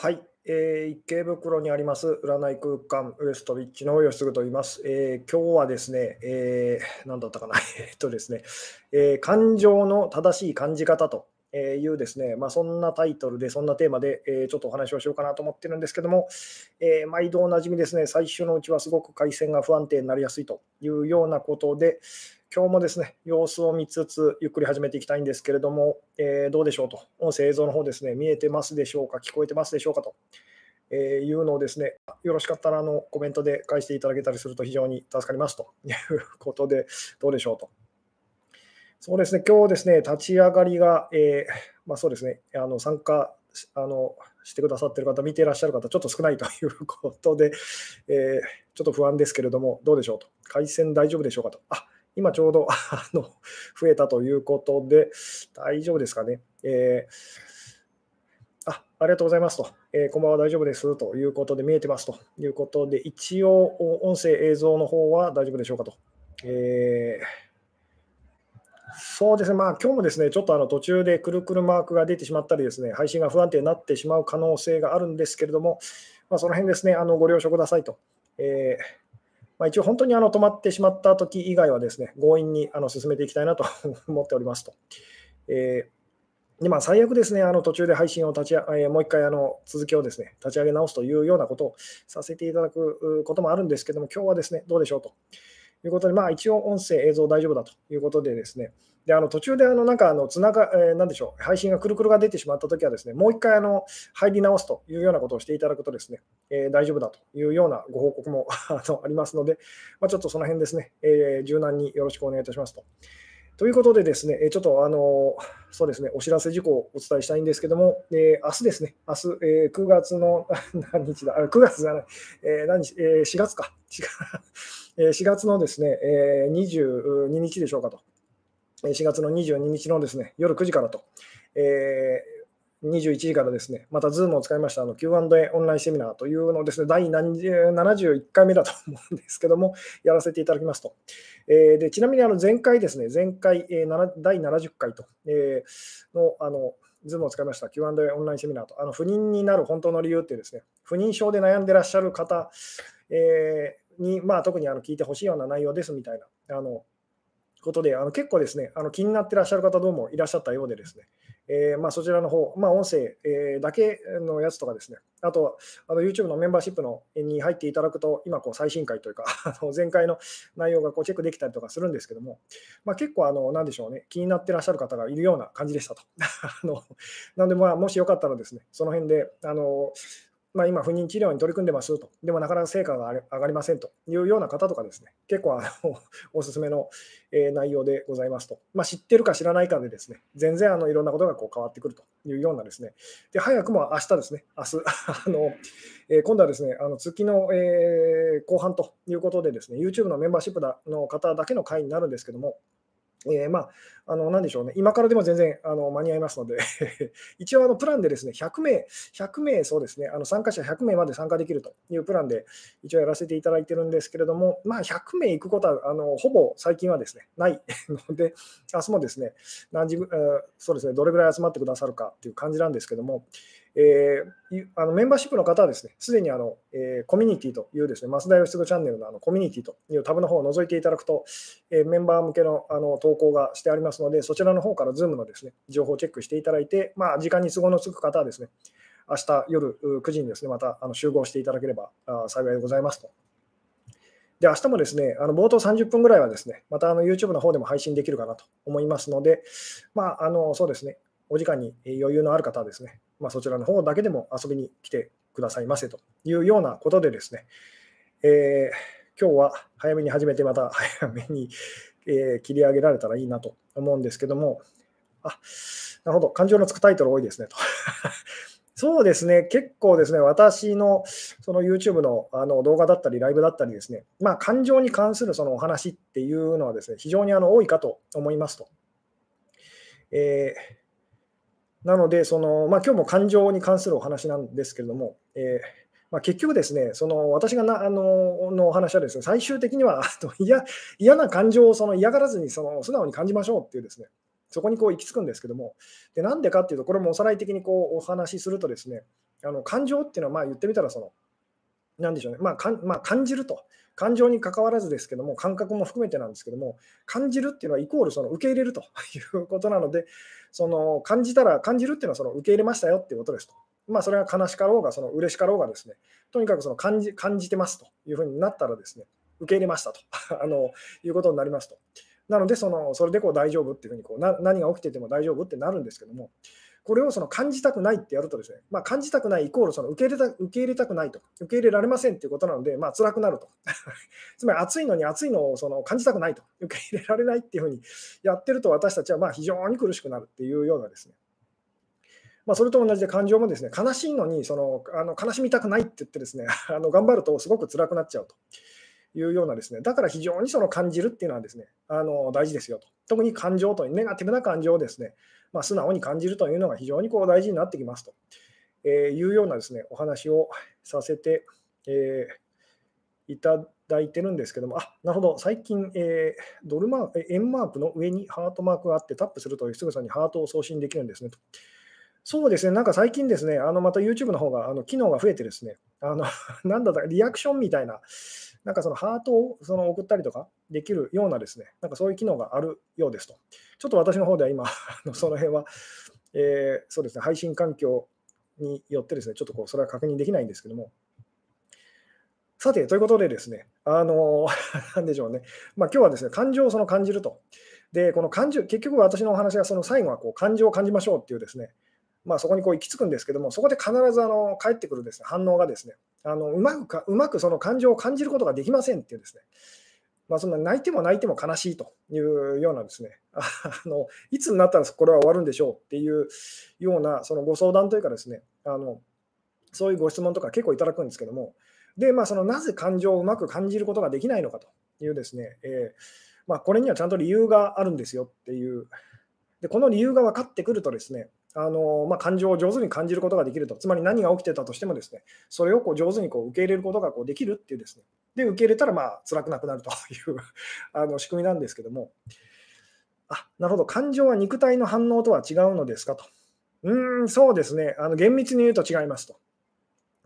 はい、えー、池袋にあります占い空間ウエストビッチの吉嗣と言います。えー、今日はですね、えー、何だったかな、えっとですね、えー、感情の正しい感じ方というですね、まあ、そんなタイトルで、そんなテーマで、えー、ちょっとお話をしようかなと思ってるんですけども、えー、毎度おなじみですね、最初のうちはすごく回線が不安定になりやすいというようなことで、今日もですね、様子を見つつ、ゆっくり始めていきたいんですけれども、えー、どうでしょうと、音声、映像の方ですね、見えてますでしょうか、聞こえてますでしょうかと、えいうのをですね、よろしかったらあのコメントで返していただけたりすると非常に助かりますという ことで、どうでしょうと。そうですね、今日ですね、立ち上がりが、えー、まあ、そうですね、あの参加あのしてくださってる方、見ていらっしゃる方、ちょっと少ないと いうことで、えー、ちょっと不安ですけれども、どうでしょうと。回線大丈夫でしょうかと。あ今ちょうど あの増えたということで、大丈夫ですかね？えー、あありがとうございますと、えー、こんばんは大丈夫ですということで、見えてますということで、一応、音声、映像の方は大丈夫でしょうかと。えーそうですね、まあ今日もですね、ちょっとあの途中でくるくるマークが出てしまったりですね、配信が不安定になってしまう可能性があるんですけれども、まあ、その辺ですね、あのご了承くださいと。えーまあ、一応本当にあの止まってしまった時以外はですね、強引にあの進めていきたいなと 思っておりますと。えー、でまあ、最悪ですね、あの途中で配信を立ち、えー、もう一回あの続きをですね、立ち上げ直すというようなことをさせていただくこともあるんですけども、今日はですね、どうでしょうということで、まあ一応音声、映像大丈夫だということでですね、であの途中であのなんかあのつなが、えー、なんでしょう、配信がくるくるが出てしまったときはですね、もう一回あの入り直すというようなことをしていただくとですね、えー、大丈夫だというようなご報告も あのありますので、まあ、ちょっとその辺ですね、えー、柔軟によろしくお願いいたしますと。ということでですね、ちょっとあの、そうですね、お知らせ事項をお伝えしたいんですけども、えー、明日ですね、明日、えー、9月の 何日だ、9月じゃない、えー、何日、えー、4月か、4月のですね、22日でしょうかと。4月の22日のですね夜9時からと、えー、21時からですね、また Zoom を使いましたあの Q&A オンラインセミナーというのをですね、第71回目だと思うんですけども、やらせていただきますと。えー、でちなみにあの前回ですね、前回、えー、第70回と、えー、のあの Zoom を使いました Q&A オンラインセミナーと、あの不妊になる本当の理由ってですね、不妊症で悩んでらっしゃる方、えー、に、まあ、特にあの聞いてほしいような内容ですみたいな、あのことで、あの結構ですね、あの気になってらっしゃる方どうもいらっしゃったようでですね、えー、まあ、そちらの方、まあ、音声、えー、だけのやつとかですね、あと、あの YouTube のメンバーシップのに入っていただくと、今こう最新回というか、前回の内容がこうチェックできたりとかするんですけども、まあ、結構あの、なんでしょうね、気になってらっしゃる方がいるような感じでしたと。あのなので、もしよかったらですね、その辺で、あのまあ、今、不妊治療に取り組んでますと、でもなかなか成果が上がりませんというような方とかですね、結構あの おすすめの、え内容でございますと、まあ、知ってるか知らないかでですね、全然あのいろんなことがこう変わってくるというようなですね、で早くも明日ですね、明日 あのえ今度はですね、あの月の、え後半ということでですね、YouTube のメンバーシップの方だけの会になるんですけども、えー、まあ、あの、なんでしょうね、今からでも全然あの間に合いますので。一応あのプランでですね、100名、100名、そうですね、あの参加者100名まで参加できるというプランで一応やらせていただいてるんですけれども、まあ、100名行くことは、あのほぼ最近はですね、ないので、明日もですね、何時そうですね、どれぐらい集まってくださるかっていう感じなんですけども、えー、あのメンバーシップの方はですね、すでにあの、えー、コミュニティというですね、増田義嗣チャンネルのあのコミュニティというタブの方を覗いていただくと、えー、メンバー向けのあの投稿がしてありますので、そちらの方から Zoom のですね、情報をチェックしていただいて、まあ、時間に都合のつく方はですね、明日夜9時にですね、またあの集合していただければ幸いでございますと。で、明日もですね、あの冒頭30分ぐらいはですね、またあの YouTube の方でも配信できるかなと思いますので、まあ、あのそうですね、お時間に余裕のある方はですね、まあ、そちらの方だけでも遊びに来てくださいませというようなことでですね、えー、今日は早めに始めて、また早めに、えー、切り上げられたらいいなと思うんですけども、あなるほど、感情のつくタイトル多いですねと。そうですね、結構ですね、私のその YouTube のあの動画だったり、ライブだったりですね、まあ、感情に関するそのお話っていうのはですね、非常にあの多いかと思いますと。えーなので、そのまあ、今日も感情に関するお話なんですけれども、えーまあ、結局ですね、その私がなあののお話はですね、最終的には嫌な感情をその嫌がらずにその素直に感じましょうっていうですね、そこにこう行き着くんですけども、でなんでかっていうと、これもおさらい的にこうお話しするとですね、あの感情っていうのは、まあ言ってみたらその、なんでしょうね、まあかまあ、感じると、感情に関わらずですけども、感覚も含めてなんですけども、感じるっていうのはイコールその受け入れるということなので、その感じたら、感じるっていうのはその受け入れましたよっていうことですと。まあ、それが悲しかろうが、その嬉しかろうがですね、とにかくその感じ感じてますというふうになったらですね、受け入れましたと あのいうことになりますと。なので、そのそれでこう大丈夫っていうふうにこうな、何が起きてても大丈夫ってなるんですけども、これをその感じたくないってやるとですね、まあ、感じたくないイコールその受け入れた受け入れたくないと、受け入れられませんっていうことなので、まあ辛くなると。つまり暑いのに暑いのをその感じたくないと、受け入れられないっていうふうにやってると私たちはま非常に苦しくなるっていうようなですね、まあ、それと同じで感情もですね、悲しいのにそのあの悲しみたくないって言ってですね、あの頑張るとすごく辛くなっちゃうというようなですね、だから非常にその感じるっていうのはですね、あの大事ですよと。特に感情とネガティブな感情をですね、まあ、素直に感じるというのが非常にこう大事になってきますと、えいうようなですね、お話をさせて、えー、いただいてるんですけども、あなるほど、最近、えー、ドルマーク、円マークの上にハートマークがあってタップするとすぐさにハートを送信できるんですねと。そうですね、なんか最近ですね、あのまた YouTube の方があの機能が増えてですね、あの なんだったかリアクションみたいな、なんかそのハートをその送ったりとかできるようなですね、なんかそういう機能があるようですと。ちょっと私の方では今、その辺は、えー、そうですね、配信環境によってですね、ちょっとこうそれは確認できないんですけども。さて、ということでですね、あの、なんでしょうね、まあ今日はですね、感情をその感じると。で、この感情、結局私のお話はその最後はこう感情を感じましょうっていうですね、まあ、そこにこう行き着くんですけども、そこで必ずあの返ってくるです、ね、反応がですね、あのうまくかうまくその感情を感じることができませんっていうですね、まあ、そんな泣いても泣いても悲しいというようなですね、あ のいつになったらこれは終わるんでしょうっていうようなそのご相談というかですね、あのそういうご質問とか結構いただくんですけども、で、まあ、そのなぜ感情をうまく感じることができないのかというですね、えー、まあ、これにはちゃんと理由があるんですよっていう、でこの理由が分かってくるとですね、あのまあ、感情を上手に感じることができると、つまり何が起きてたとしても、ですねそれをこう上手にこう受け入れることがこうできるっていうですね、で受け入れたらまあ辛くなくなると いうあの仕組みなんですけども、あなるほど、感情は肉体の反応とは違うのですかと。うん、そうですね、あの厳密に言うと違いますと。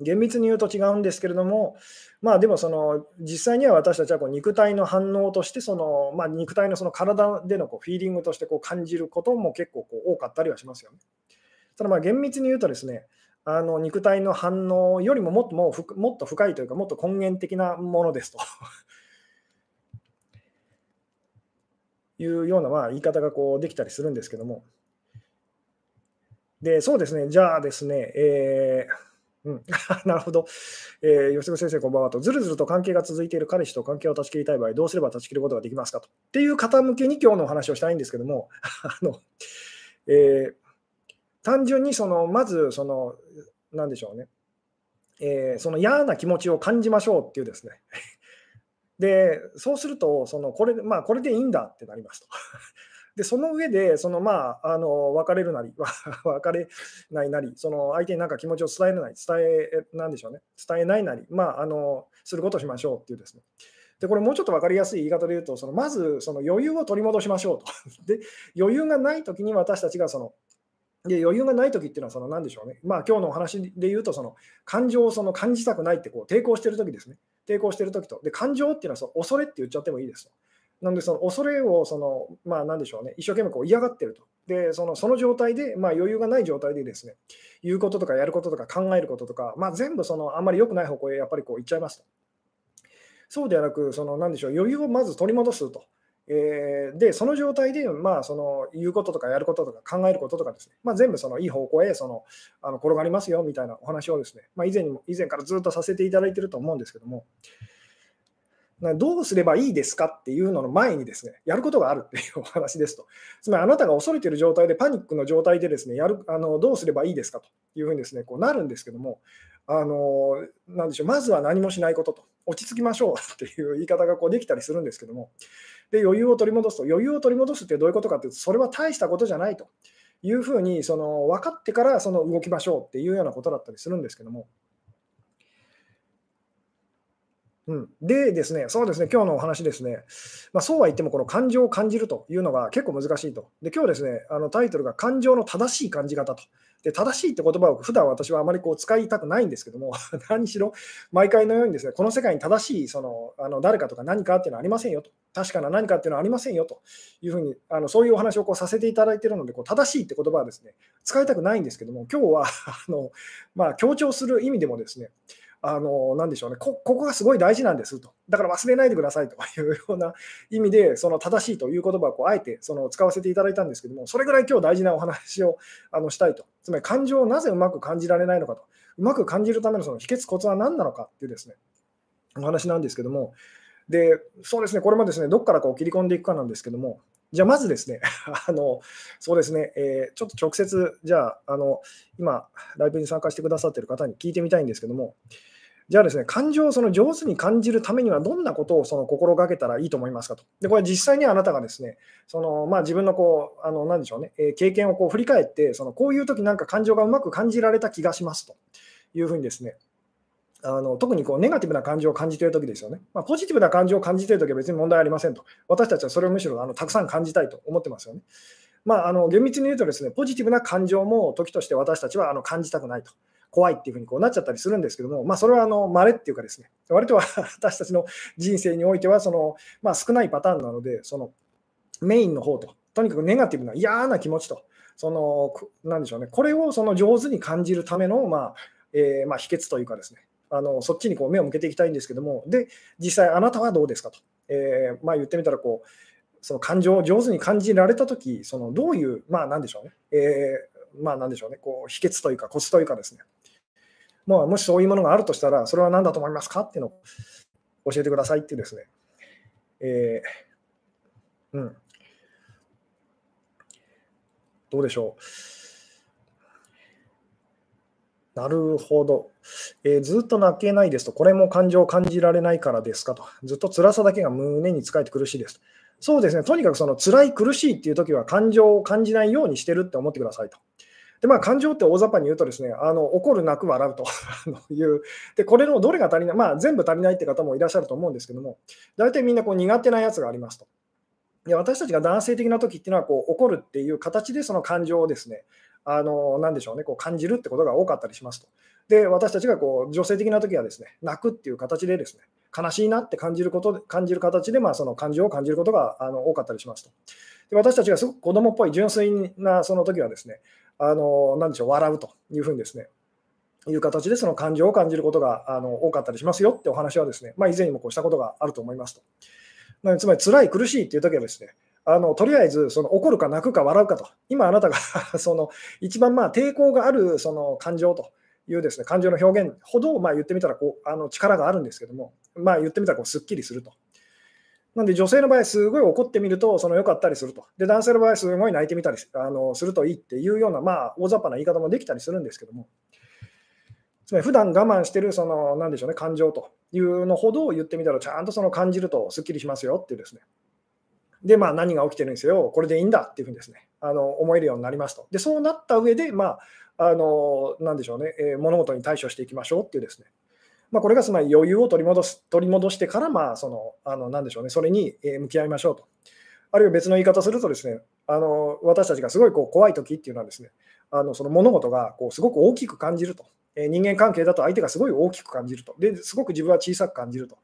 厳密に言うと違うんですけれども、まあ、でもその実際には私たちはこう肉体の反応としてその、まあ、肉体のその体でのこうフィーリングとしてこう感じることも結構こう多かったりはしますよね。ただまあ厳密に言うとですねあの肉体の反応よりももっとももっと深いというかもっと根源的なものですと。いうようなまあ言い方がこうできたりするんですけども。でそうですね。じゃあですね、えーうん、なるほど、えー、吉野先生、こんばんはと、ずるずると関係が続いている彼氏と関係を断ち切りたい場合、どうすれば断ち切ることができますかと。っていう方向けに今日のお話をしたいんですけども、あのえー、単純にその、まず、その、なんでしょうね、えー、その嫌な気持ちを感じましょうっていうですね。で、そうすると、そのこれ,、まあ、これでいいんだってなりますと。で、その上で、そのまあ、あの別れるなり、別れないなり、その相手に何か気持ちを伝えるなり、伝え、なんでしょうね、伝えないなり、まあ、あのすることをしましょうっていうですね。で、これもうちょっと分かりやすい言い方で言うと、そのまずその余裕を取り戻しましょうと。で、余裕がないときに私たちがその、で余裕がないときっていうのは、その何でしょうね、まあ今日のお話で言うと、その感情をその感じたくないってこう抵抗してるときですね。抵抗してるときと。で、感情っていうのはその恐れって言っちゃってもいいです。なので、その恐れをその、まあ、なんでしょうね、一生懸命こう嫌がってると。で、そのその状態で、まあ、余裕がない状態でですね、言うこととかやることとか考えることとか、まあ、全部そのあんまり良くない方向へやっぱりこう行っちゃいますと。そうではなく、そのなんでしょう、余裕をまず取り戻すと。えー、で、その状態で、まあ、その言うこととかやることとか考えることとかですね、まあ、全部そのいい方向へそのあの転がりますよみたいなお話をですね、まあ、以前にも以前からずっとさせていただいていると思うんですけども、どうすればいいですかっていうのの前にですね、やることがあるっていうお話ですと。つまりあなたが恐れている状態で、パニックの状態でですね、やるあのどうすればいいですかというふうにですね、こうなるんですけども、あのなでしょう、まずは何もしないことと、落ち着きましょうっていう言い方がこうできたりするんですけども、で余裕を取り戻すと、余裕を取り戻すってどういうことかっていうと、それは大したことじゃないというふうにその分かってからその動きましょうっていうようなことだったりするんですけども、うん、でですね、そうですね、今日のお話ですね、まあ、そうは言っても、この感情を感じるというのが結構難しいと。で、今日ですね、あのタイトルが感情の正しい感じ方と。で、正しいって言葉を普段私はあまりこう使いたくないんですけども、何しろ毎回のようにですね、この世界に正しいそのあの誰かとか何かっていうのはありませんよと。確かな何かっていうのはありませんよというふうに、あのそういうお話をこうさせていただいているので、こう正しいって言葉はですね、使いたくないんですけども、今日は あの、まあ、強調する意味でもですね、あの、なんでしょうねこ、ここがすごい大事なんですと。だから忘れないでくださいというような意味で、その正しいという言葉をこうあえてその使わせていただいたんですけども、それぐらい今日大事なお話をあのしたいと。つまり感情をなぜうまく感じられないのかと。うまく感じるためのその秘訣、コツは何なのかっていうですね、お話なんですけども、で、そうですね、これもですね、どこからこう切り込んでいくかなんですけども、じゃあまずですね、あのそうですね、えー、ちょっと直接、じゃあ、あの今、ライブに参加してくださっている方に聞いてみたいんですけども、じゃあですね、感情をその上手に感じるためにはどんなことをその心がけたらいいと思いますかと。で、これ実際にあなたがですね、そのまあ、自分のこう、あの、なんでしょうね、えー、経験をこう振り返って、そのこういう時なんか感情がうまく感じられた気がしますというふうにですね、あの特にこうネガティブな感情を感じているときですよね。まあ、ポジティブな感情を感じているときは別に問題ありませんと。私たちはそれをむしろあのたくさん感じたいと思ってますよね。まあ、あの厳密に言うとですね、ポジティブな感情も時として私たちはあの感じたくないと。怖いっていうふうにこうなっちゃったりするんですけども、まあ、それはあの稀っていうかですね、割とは 私たちの人生においてはその、まあ、少ないパターンなので、そのメインの方と、とにかくネガティブな嫌な気持ちと、そのなんでしょうね、これをその上手に感じるための、まあえー、まあ、秘訣というかですね、あのそっちにこう目を向けていきたいんですけども、で、実際あなたはどうですかと、えー、まあ、言ってみたらこう、その感情を上手に感じられたとき、そのどういう、まあ、なんでしょうね、えー、まあ、なんでしょうね、こう秘訣というか、コツというかですね、まあ、もしそういうものがあるとしたら、それは何だと思いますかっていうのを教えてくださいってですね。えー、うん。どうでしょう。なるほど、えー、ずっと泣けないですと、これも感情を感じられないからですかと。ずっと辛さだけが胸につかえて苦しいです。そうですね、とにかくその辛い苦しいっていう時は感情を感じないようにしてるって思ってくださいと。で、まあ、感情って大雑把に言うとですね、あの怒る、泣く、笑うと いう、で、これのどれが足りない、まあ、全部足りないって方もいらっしゃると思うんですけども、大体みんなこう苦手なやつがありますと。で私たちが男性的な時っていうのはこう怒るっていう形でその感情をですね、あのなでしょうね、こう感じるってことが多かったりしますと。で、私たちがこう女性的な時はですね、泣くっていう形でですね、悲しいなって感じること感じる形で、まあ、その感情を感じることがあの多かったりしますと。で私たちがすごく子供っぽい純粋なその時はですね、あのなでしょう、笑うというふうにですね、いう形でその感情を感じることがあの多かったりしますよってお話はですね、まあ、以前にもこうしたことがあると思いますと。ま、つまり辛い、苦しいっていう時はですね、あのとりあえずその怒るか泣くか笑うかと、今あなたが その一番まあ抵抗があるその感情というですね感情の表現ほどまあ言ってみたらこうあの力があるんですけども、まあ、言ってみたらこうすっきりすると。なんで女性の場合、すごい怒ってみると、その良かったりすると。で、男性の場合、すごい泣いてみたりあのするといいっていうような、まあ、大雑把な言い方もできたりするんですけども、つまり普段我慢してる、その、なんでしょうね、感情というのほど言ってみたら、ちゃんとその感じるとすっきりしますよっていうですね。で、まあ、何が起きてるんですよ、これでいいんだっていうふうにですね、あの思えるようになりますと。で、そうなった上で、まあ、あの、なんでしょうね、えー、物事に対処していきましょうっていうですね、まあ、これがつまり余裕を取り戻す取り戻してから、まあ、その、あの、なんでしょうね、それに向き合いましょうと。あるいは別の言い方するとですね、あの私たちがすごいこう怖い時っていうのはですね、あのその物事がこうすごく大きく感じると。人間関係だと相手がすごい大きく感じると。ですごく自分は小さく感じると。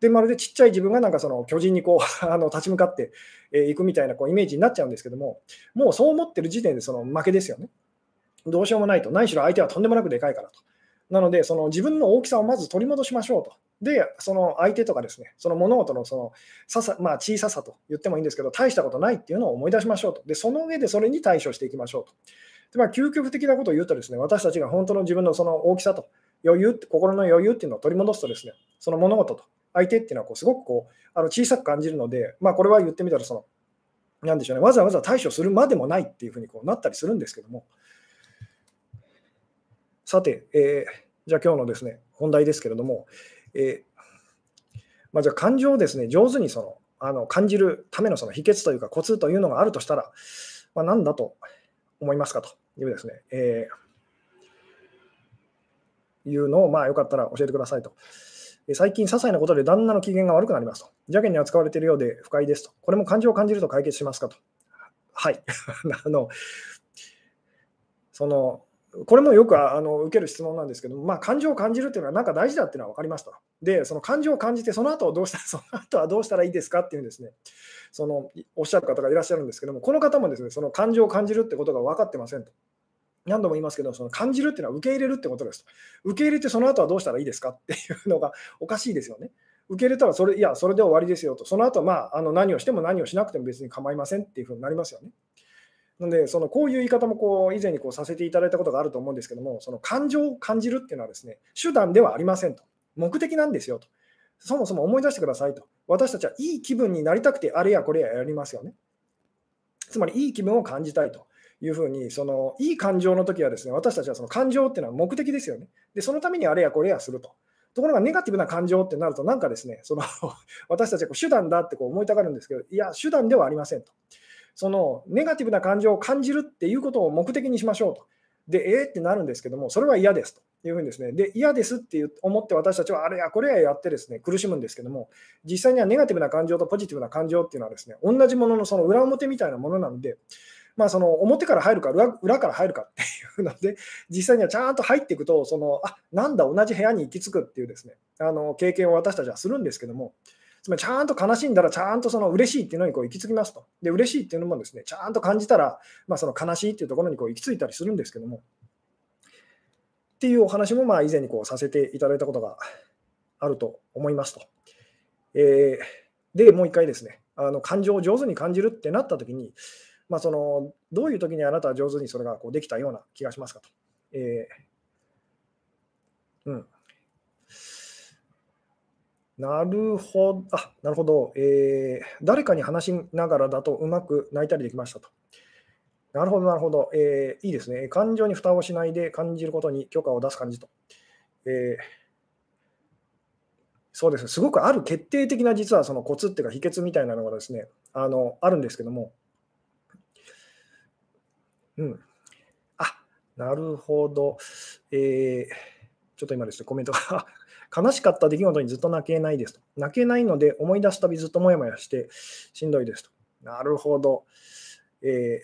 で、まるでちっちゃい自分がなんかその巨人にこう あの立ち向かっていくみたいなこうイメージになっちゃうんですけども、もうそう思ってる時点でその負けですよね。どうしようもないと。何しろ相手はとんでもなくでかいからと。なので、その自分の大きさをまず取り戻しましょうと。で、その相手とかですね、その物事のそのささ、まあ、小ささと言ってもいいんですけど、大したことないっていうのを思い出しましょうと。で、その上でそれに対処していきましょうと。でまあ、究極的なことを言うとですね、私たちが本当の自分のその大きさと余裕、心の余裕っていうのを取り戻すとですね、その物事と相手っていうのはこうすごくこうあの小さく感じるので、まあ、これは言ってみたらその、なんでしょうね、わざわざ対処するまでもないっていうふうにこうなったりするんですけども、さて、えーじゃあ今日のですね、本題ですけれども、えー、まあ、じゃあ感情をですね、上手にそのあの感じるためのその秘訣というかコツというのがあるとしたら、まあ、何だと思いますかというですね、えー、いうのを、まあ、よかったら教えてくださいと。最近、些細なことで旦那の機嫌が悪くなりますと。邪険に扱われているようで不快ですと。これも感情を感じると解決しますかと。はい。あのそのこれもよくあの受ける質問なんですけどまあ、感情を感じるっていうのはなんか大事だっていうのは分かりますと。で、その感情を感じて、その後はどうした その後はどうしたらいいですかっていうですね、そのおっしゃる方がいらっしゃるんですけども、この方もですね、その感情を感じるってことが分かってませんと。何度も言いますけど、その感じるっていうのは受け入れるってことですと。受け入れてその後はどうしたらいいですかっていうのがおかしいですよね。受け入れたらそれ、いや、それで終わりですよと。その後まあ、あの何をしても何をしなくても別に構いませんっていうふうになりますよね。なので、そのこういう言い方もこう以前にこうさせていただいたことがあると思うんですけども、その感情を感じるっていうのはですね、手段ではありませんと。目的なんですよと。そもそも思い出してくださいと。私たちはいい気分になりたくて、あれやこれややりますよね。つまり、いい気分を感じたいというふうに、そのいい感情の時はですね、私たちはその感情っていうのは目的ですよね。で、そのためにあれやこれやすると。ところがネガティブな感情ってなると、なんかですね、その私たちはこう手段だってこう思いたがるんですけど、いや、手段ではありませんと。そのネガティブな感情を感じるっていうことを目的にしましょうと。で、えー、ってなるんですけども、それは嫌ですと。いうふうにですね、で、嫌ですって思って私たちはあれやこれややってですね、苦しむんですけども、実際にはネガティブな感情とポジティブな感情っていうのはですね、同じもののその裏表みたいなものなので、まあ、その表から入るか裏裏から入るかっていうので、実際にはちゃんと入っていくと、そのあなんだ、同じ部屋に行き着くっていうですね、あの経験を私たちはするんですけども、つまりちゃんと悲しんだらちゃんとその嬉しいっていうのにこう行き着きますと。で、嬉しいっていうのもですね、ちゃんと感じたら、まあ、その悲しいっていうところにこう行き着いたりするんですけども、っていうお話もまあ以前にこうさせていただいたことがあると思いますと。えー、で、もう一回ですね、あの感情を上手に感じるってなったときに、まあ、そのどういう時にあなたは上手にそれがこうできたような気がしますかと。えー、うんなるほど、あなるほど、えー、誰かに話しながらだとうまく泣いたりできましたと。なるほど、なるほど、えー、いいですね。感情に蓋をしないで感じることに許可を出す感じと。えー、そうです、すごくある決定的な実はそのコツっていうか秘訣みたいなのがですね、あのあるんですけども、うん。あなるほど。えー、ちょっと今ですね、コメントが悲しかった出来事にずっと泣けないですと。泣けないので思い出すたびずっともやもやしてしんどいですと。なるほど。え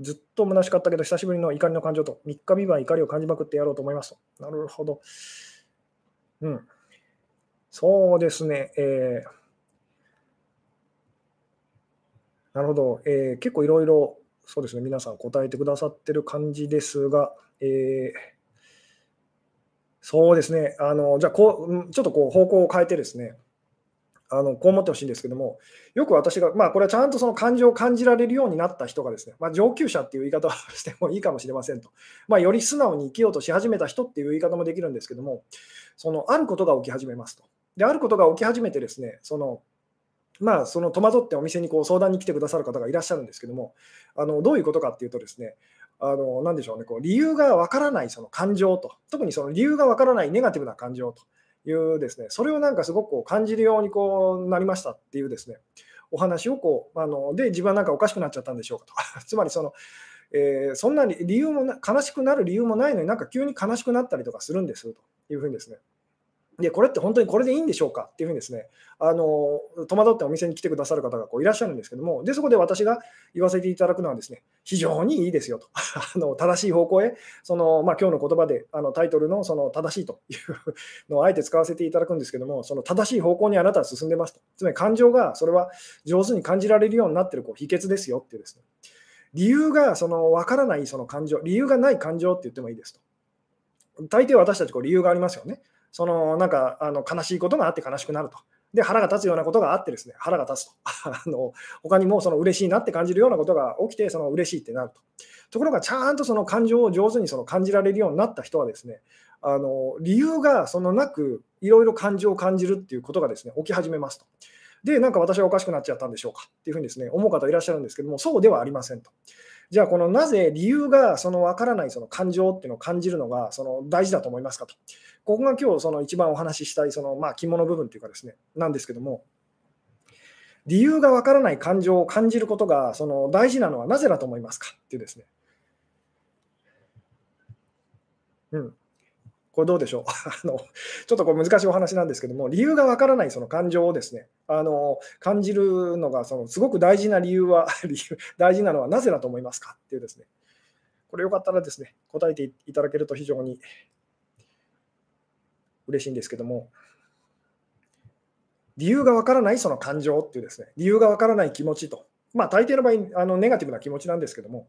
ー、ずっと虚しかったけど久しぶりの怒りの感情と3日3晩怒りを感じまくってやろうと思いますと。なるほど。うん。そうですね。えーなるほど、えー、結構いろいろ、そうですね、皆さん答えてくださってる感じですが、えーそうですね、あのじゃあこう、ちょっとこう方向を変えてですね、あのこう思ってほしいんですけども、よく私が、まあ、これはちゃんとその感情を感じられるようになった人がですね、まあ、上級者っていう言い方をしてもいいかもしれませんと、まあ、より素直に生きようとし始めた人っていう言い方もできるんですけども、そのあることが起き始めますと。で、あることが起き始めてですね、そのまあ、その戸惑ってお店にこう相談に来てくださる方がいらっしゃるんですけども、あのどういうことかっていうとですね、あのなでしょうね、こう理由がわからないその感情と、特にその理由がわからないネガティブな感情というですね、それをなんかすごくこう感じるようにこうなりましたっていうですね、お話をこう、あので、自分はなんかおかしくなっちゃったんでしょうかと。つまりその、えー、そんなに理由も、悲しくなる理由もないのになんか急に悲しくなったりとかするんですというふうにですね、で、これって本当にこれでいいんでしょうか？っていうふうにですね、あの戸惑ってお店に来てくださる方がこういらっしゃるんですけども、で、そこで私が言わせていただくのはですね、非常にいいですよと。あの正しい方向へ、その、まあ、今日の言葉であのタイトルのその正しいという のをあえて使わせていただくんですけども、その正しい方向にあなたは進んでますと。つまり感情がそれは上手に感じられるようになってるこう秘訣ですよっていうですね。理由がその分からないその感情、理由がない感情って言ってもいいですと。大抵私たちこう理由がありますよね。そのなんかあの悲しいことがあって悲しくなると。で、腹が立つようなことがあってですね、腹が立つと。あの他にもその嬉しいなって感じるようなことが起きて、その嬉しいってなると。ところが、ちゃんとその感情を上手にその感じられるようになった人はですね、あの理由がそのなく、いろいろ感情を感じるっていうことがですね、起き始めますと。で、なんか私はおかしくなっちゃったんでしょうかっていうふうにですね、思う方いらっしゃるんですけども、そうではありませんと。じゃあ、このなぜ理由がその分からないその感情っていうのを感じるのがその大事だと思いますかと。ここが今日その一番お話ししたいそのまあ肝の部分っていうかですね、なんですけども、理由が分からない感情を感じることがその大事なのはなぜだと思いますかっていうですね。うん。これどうでしょう？あのちょっとこれ難しいお話なんですけども、理由がわからないその感情をですね、あの感じるのがそのすごく大事な理由は 理由、大事なのはなぜだと思いますかっていうですね、これよかったらですね、答えていただけると非常に嬉しいんですけども、理由がわからないその感情っていうですね、理由がわからない気持ちと、まあ大抵の場合、あのネガティブな気持ちなんですけども、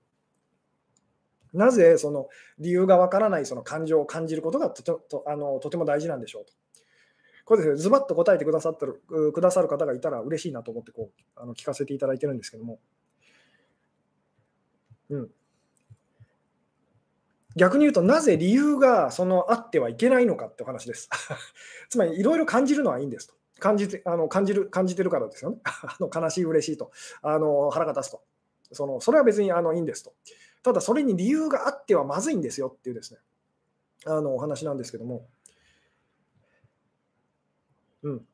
なぜその理由がわからないその感情を感じることがととあのとても大事なんでしょうと。これですね、ズバッと答えてくださってるくださる方がいたら嬉しいなと思ってこうあの聞かせていただいてるんですけども、うん、逆に言うと、なぜ理由がそのあってはいけないのかってお話です。つまり、いろいろ感じるのはいいんですと。感じてあの感じる感じてるからですよね。あの悲しい、嬉しいと、あの腹が立つとその。それは別にあのいいんですと。ただ、それに理由があってはまずいんですよっていうですね、あのお話なんですけども。うん。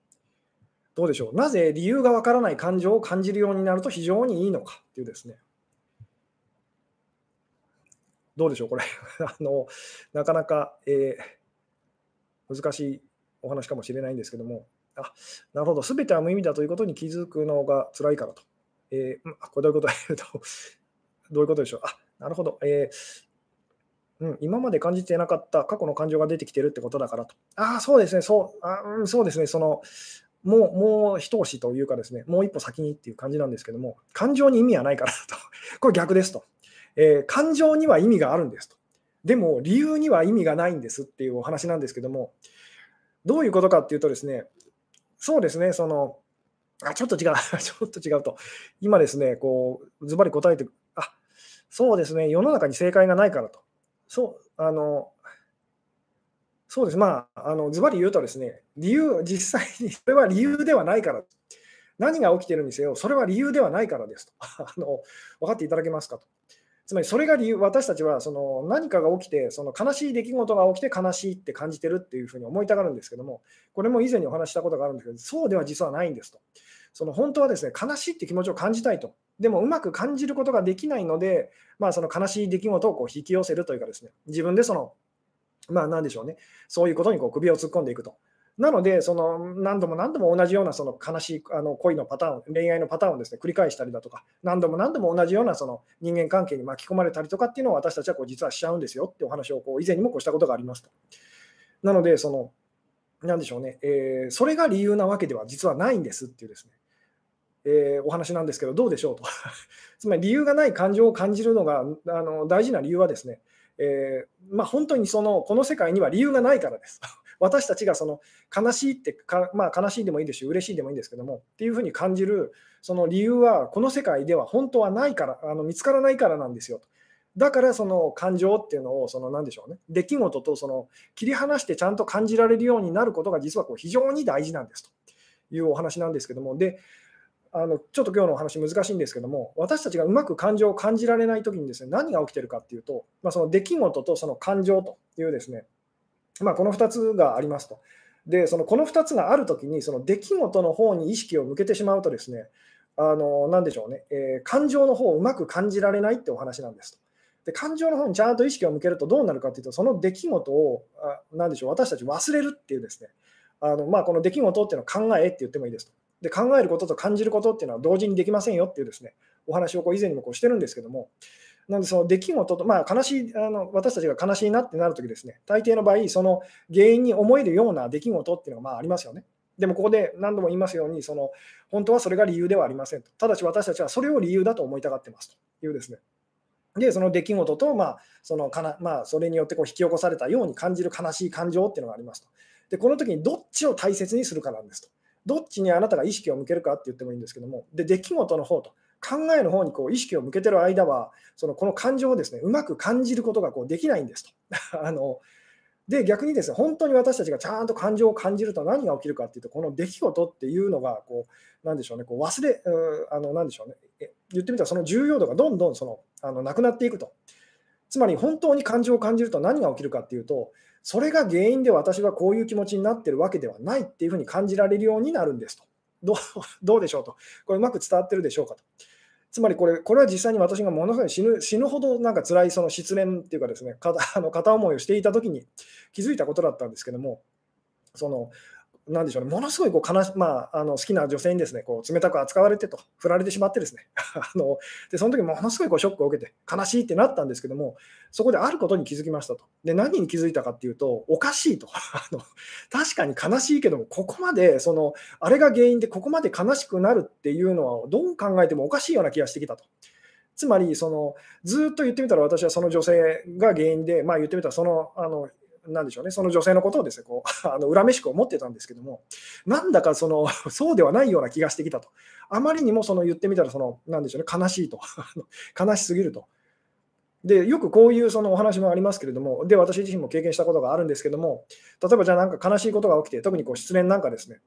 どうでしょう。なぜ理由がわからない感情を感じるようになると非常にいいのかっていうですね。どうでしょう、これ あの。なかなか、えー、難しいお話かもしれないんですけども、あなるほど、すべては無意味だということに気づくのが辛いからと。えー、これどういうこと？と、どういうことでしょう？あなるほど、えーうん、今まで感じてなかった過去の感情が出てきてるってことだからと。ああ、そうですね、そうあ、うん、そうですね、その、もう、もう一押しというかですね、もう一歩先にっていう感じなんですけども、感情に意味はないからと。これ逆ですと。えー、感情には意味があるんですと。でも理由には意味がないんですっていうお話なんですけども、どういうことかっていうとですね、そうですね、その、あ、ちょっと違う、ちょっと違うと。今ですね、こう、ズバリ答えて、そうですね、世の中に正解がないからと。そう、あの、そうです、まあ、あのズバリ言うとですね、理由、実際に それは理由ではないから。何が起きてるにせよ、それは理由ではないからですと。あの分かっていただけますかと。つまりそれが理由、私たちはその何かが起きて、その悲しい出来事が起きて悲しいって感じてるっていうふうに思いたがるんですけども、これも以前にお話したことがあるんですけど、そうでは実はないんですと。その本当はですね、悲しいって気持ちを感じたいと。でもうまく感じることができないので、まあ、その悲しい出来事をこう引き寄せるというかですね、自分でその、まあ何でしょうね、そういうことにこう首を突っ込んでいくと。なので、その何度も何度も同じようなその悲しいあの恋のパターン、恋愛のパターンをですね繰り返したりだとか、何度も何度も同じようなその人間関係に巻き込まれたりとかっていうのを私たちはこう実はしちゃうんですよってお話をこう以前にもこうしたことがありますと。なので、その、なんでしょうね、えー、それが理由なわけでは実はないんですっていうですね、えー、お話なんですけど、どうでしょうと。つまり理由がない感情を感じるのがあの大事な理由はですね、えー、まあ、本当にそのこの世界には理由がないからです。私たちがその悲しいってか、まあ、悲しいでもいいですし、嬉しいでもいいんですけども、っていうふうに感じるその理由は、この世界では本当はないから、あの見つからないからなんですよと。だからその感情っていうのを、その何でしょうね、出来事とその切り離してちゃんと感じられるようになることが実はこう非常に大事なんですというお話なんですけども、で、あのちょっと今日のお話難しいんですけども、私たちがうまく感情を感じられないときにですね、何が起きてるかっていうと、まあ、その出来事とその感情というですね、まあ、この2つがありますと。で、そのこの2つがあるときに、その出来事の方に意識を向けてしまうとですね、あの何でしょうね、えー、感情の方をうまく感じられないってお話なんですと。で感情の方にちゃんと意識を向けるとどうなるかというと、その出来事を、あ何でしょう、私たち忘れるっていうですね、あのまあ、この出来事っていうのは考えって言ってもいいですと。で考えることと感じることっていうのは同時にできませんよっていうですね、お話をこう以前にもこうしてるんですけども、なので、その出来事と、まあ、悲しいあの、私たちが悲しいなってなるときですね、大抵の場合、その原因に思えるような出来事っていうのがまあありますよね。でも、ここで何度も言いますように、その本当はそれが理由ではありませんと。ただし私たちはそれを理由だと思いたがってますというですね。で、その出来事と、まあ、そのかなまあ、それによってこう引き起こされたように感じる悲しい感情っていうのがありますと。で、この時にどっちを大切にするかなんですと。どっちにあなたが意識を向けるかって言ってもいいんですけども、で、出来事の方と。考えの方にこう意識を向けてる間は、そのこの感情をですねうまく感じることがこうできないんですと。あので逆にですね本当に私たちがちゃんと感情を感じると何が起きるかっていうとこの出来事っていうのがこうなんでしょうねこう忘れあのなんでしょうね言ってみたらその重要度がどんどんそのあのなくなっていくとつまり本当に感情を感じると何が起きるかっていうとそれが原因で私はこういう気持ちになってるわけではないっていうふうに感じられるようになるんですと。どう どうでしょうと。これうまく伝わってるでしょうかと。つまりこれこれは実際に私がものすごい死ぬ死ぬほどなんか辛いその失恋っていうかですね、あの片思いをしていた時に気づいたことだったんですけども、そのなんでしょうね、ものすごいこう悲し、まあ、あの好きな女性にですねこう冷たく扱われてと、振られてしまってですね、あのでその時ものすごいこうショックを受けて、悲しいってなったんですけども、そこであることに気づきましたと。で、何に気づいたかっていうと、おかしいと。あの確かに悲しいけども、ここまでその、あれが原因でここまで悲しくなるっていうのは、どう考えてもおかしいような気がしてきたと。つまりその、ずっと言ってみたら、私はその女性が原因で、まあ、言ってみたらそのあのなんでしょうね、その女性のことをですね、こう、あの恨めしく思ってたんですけども、なんだかその、そうではないような気がしてきたと。あまりにもその言ってみたら、その、なんでしょうね、悲しいと。悲しすぎると。で、よくこういうそのお話もありますけれども、で、私自身も経験したことがあるんですけども、例えばじゃあなんか悲しいことが起きて、特にこう失恋なんかですね、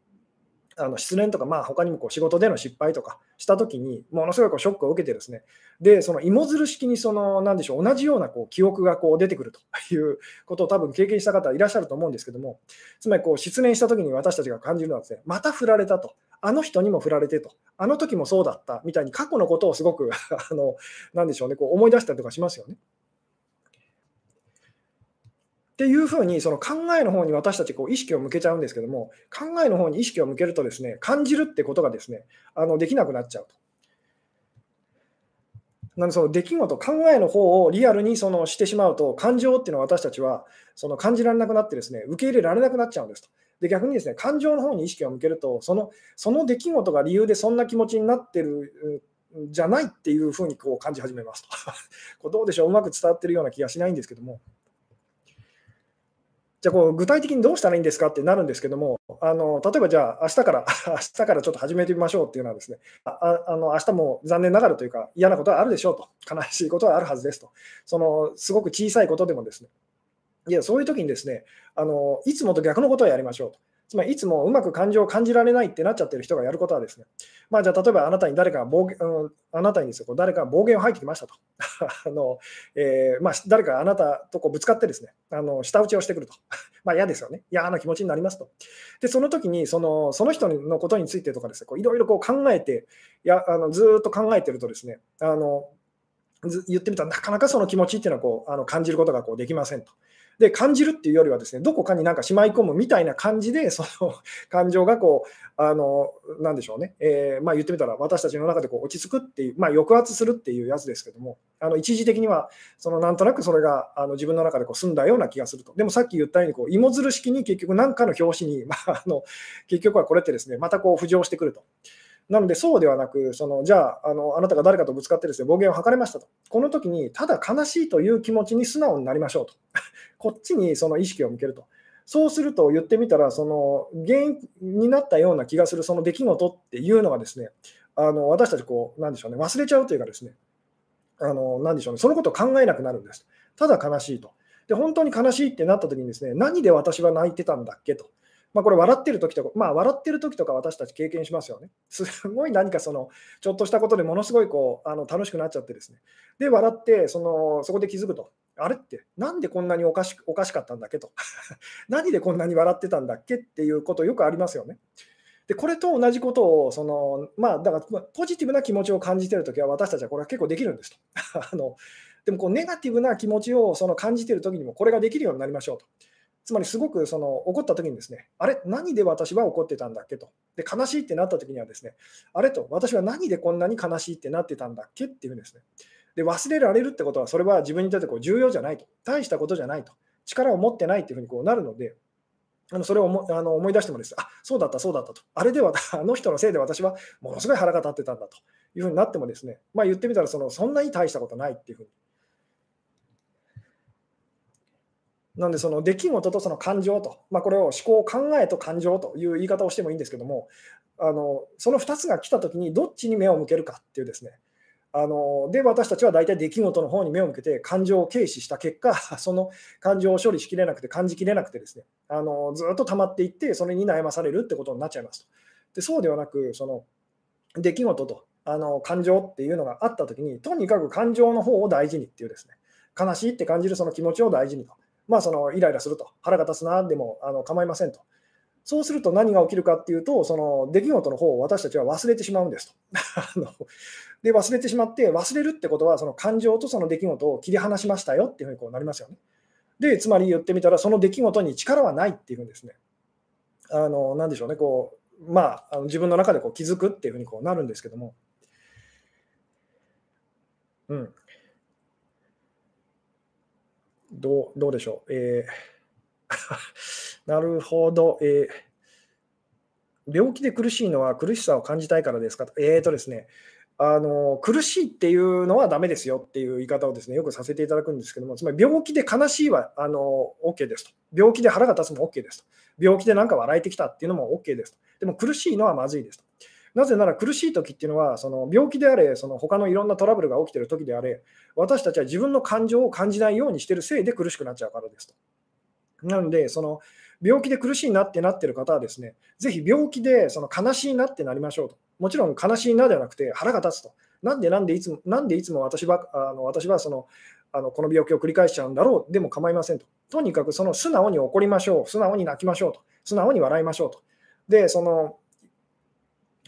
あの失恋とか、まあ他にもこう仕事での失敗とかしたときに、ものすごいこうショックを受けて、ですね。でその芋づる式にそのなんでしょう同じようなこう記憶がこう出てくるという ことを多分経験した方いらっしゃると思うんですけども、つまりこう失恋したときに私たちが感じるのはですね、また振られたと、あの人にも振られてと、あの時もそうだったみたいに過去のことをすごく あのなんでしょうね、こう思い出したりとかしますよね。っていうふうにその考えの方に私たちこう意識を向けちゃうんですけども考えの方に意識を向けるとですね感じるってことがですねあのできなくなっちゃうと。なのでその出来事考えの方をリアルにそのしてしまうと感情っていうのは私たちはその感じられなくなってですね受け入れられなくなっちゃうんですと。で逆にですね感情の方に意識を向けるとそのその出来事が理由でそんな気持ちになってるじゃないっていうふうにこう感じ始めますと。これどうでしょううまく伝わってるような気がしないんですけども。じゃあこう具体的にどうしたらいいんですかってなるんですけども、あの例えばじゃあ明日から 明日からちょっと始めてみましょうっていうのはですね、ああの明日も残念ながらというか嫌なことはあるでしょうと、悲しいことはあるはずですと、そのすごく小さいことでもですね、いやそういう時にですねあの、いつもと逆のことをやりましょうと。つまりいつもうまく感情を感じられないってなっちゃってる人がやることはですね、まあ、じゃあ例えばあなたに誰か暴言、うん、あなたにですよ誰か暴言を吐いてきましたと。あのえー、まあ、誰かあなたとこうぶつかってですね、あの舌打ちをしてくると。まあ嫌ですよね。嫌な気持ちになりますと。で、その時にそのその人のことについてとかですね、いろいろ考えて、やあのずっと考えてるとですね、あの言ってみたらなかなかその気持ちっていうのはこうあの感じることがこうできませんと。で感じるっていうよりはですねどこかになんかしまい込むみたいな感じでその 感情がこうあのなでしょうね、えー、まあ、言ってみたら私たちの中でこう落ち着くっていう、まあ、抑圧するっていうやつですけどもあの一時的にはそのなんとなくそれがあの自分の中でこう済んだような気がするとでもさっき言ったようにこう芋づる式に結局何かの表紙に、まあ、あの結局はこれってですねまたこう浮上してくると。なので、そうではなく、そのじゃああの、あなたが誰かとぶつかってですね暴言を吐かれましたと。この時に、ただ悲しいという気持ちに素直になりましょうと。こっちにその意識を向けると。そうすると言ってみたら、その原因になったような気がするその出来事っていうのがですね、あの私たちこう、なんでしょうね、忘れちゃうというかですね、あのなでしょうね、そのことを考えなくなるんです。ただ悲しいと。で、本当に悲しいってなった時にですね、何で私は泣いてたんだっけと。まあ、これ笑ってる時とか、まあ、笑ってる時とか私たち経験しますよね。すごい何かその、ちょっとしたことでものすごいこうあの楽しくなっちゃってですね。で、笑ってその、そこで気づくと。あれって、なんでこんなにおかしおかしかったんだっけと。何でこんなに笑ってたんだっけっていうことよくありますよね。で、これと同じことを、その、まあ、だから、ポジティブな気持ちを感じてるときは、私たちはこれは結構できるんですと。あのでもこう、ネガティブな気持ちをその感じてるときにも、これができるようになりましょうと。つまりすごくその怒った時にですね、あれ、何で私は怒ってたんだっけと。で、悲しいってなった時にはですね、あれと、私は何でこんなに悲しいってなってたんだっけ？っていうんですね。で、忘れられるってことは、それは自分にとってこう重要じゃないと。大したことじゃないと。力を持ってないっていうふうにこうなるので、あのそれを思あの思い出してもです、あそうだった、そうだったと。あれで、あの人のせいで私はものすごい腹が立ってたんだというふうになってもですね、まあ、言ってみたらその、そんなに大したことないっていうふうになんで、その出来事とその感情と、まあ、これを思考、考えと感情という言い方をしてもいいんですけども、あのその2つが来たときにどっちに目を向けるかっていうですね、あので、私たちは大体出来事の方に目を向けて感情を軽視した結果、その感情を処理しきれなくて、感じきれなくてですね、あのずっと溜まっていって、それに悩まされるってことになっちゃいますと。でそうではなく、その出来事とあの感情っていうのがあったときに、とにかく感情の方を大事にっていうですね、悲しいって感じるその気持ちを大事にと。まあ、そのイライラすると、腹が立つなでもあの構いませんと。そうすると何が起きるかっていうと、その出来事の方を私たちは忘れてしまうんですと。で、忘れてしまって、忘れるってことは、その感情とその出来事を切り離しましたよっていうふうにこうなりますよね。で、つまり言ってみたら、その出来事に力はないっていうふうにですね、あの、なんでしょうね、こう、まあ、あの自分の中でこう気づくっていうふうにこうなるんですけども、うん。どうどうでしょう。えー、なるほど。えー、病気で苦しいのは苦しさを感じたいからですか？えーとですね、あの苦しいっていうのはダメですよっていう言い方をですねよくさせていただくんですけども、つまり病気で悲しいはあの OK ですと。病気で腹が立つも OK ですと。病気でなんか笑えてきたっていうのも OK ですと。でも苦しいのはまずいですと。なぜなら苦しい時っていうのは、その病気であれ、その他のいろんなトラブルが起きてる時であれ、私たちは自分の感情を感じないようにしてるせいで苦しくなっちゃうからですと。なので、その病気で苦しいなってなってる方はですね、ぜひ病気でその悲しいなってなりましょうと。もちろん悲しいなではなくて腹が立つと。なんでなんでいつもなんでいつも私はあの私はそのあのこの病気を繰り返しちゃうんだろうでも構いませんと。とにかくその素直に怒りましょう、素直に泣きましょうと、素直に笑いましょうと。で、その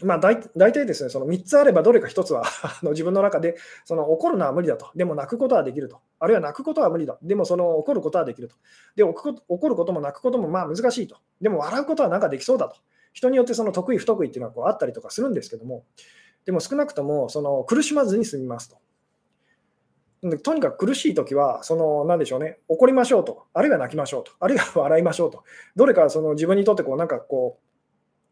まあ大、大体ですね、その3つあればどれか1つは 自分の中でその怒るのは無理だと。でも泣くことはできると。あるいは泣くことは無理だ。でもその怒ることはできると。で、怒ることも泣くこともまあ難しいと。でも笑うことはなんかできそうだと。人によってその得意不得意っていうのはこうあったりとかするんですけども、でも少なくともその苦しまずに済みますと。とにかく苦しいときは、その、なんでしょうね、怒りましょうと、あるいは泣きましょうと、あるいは笑いましょうと、どれかその自分にとってこう、なんかこう、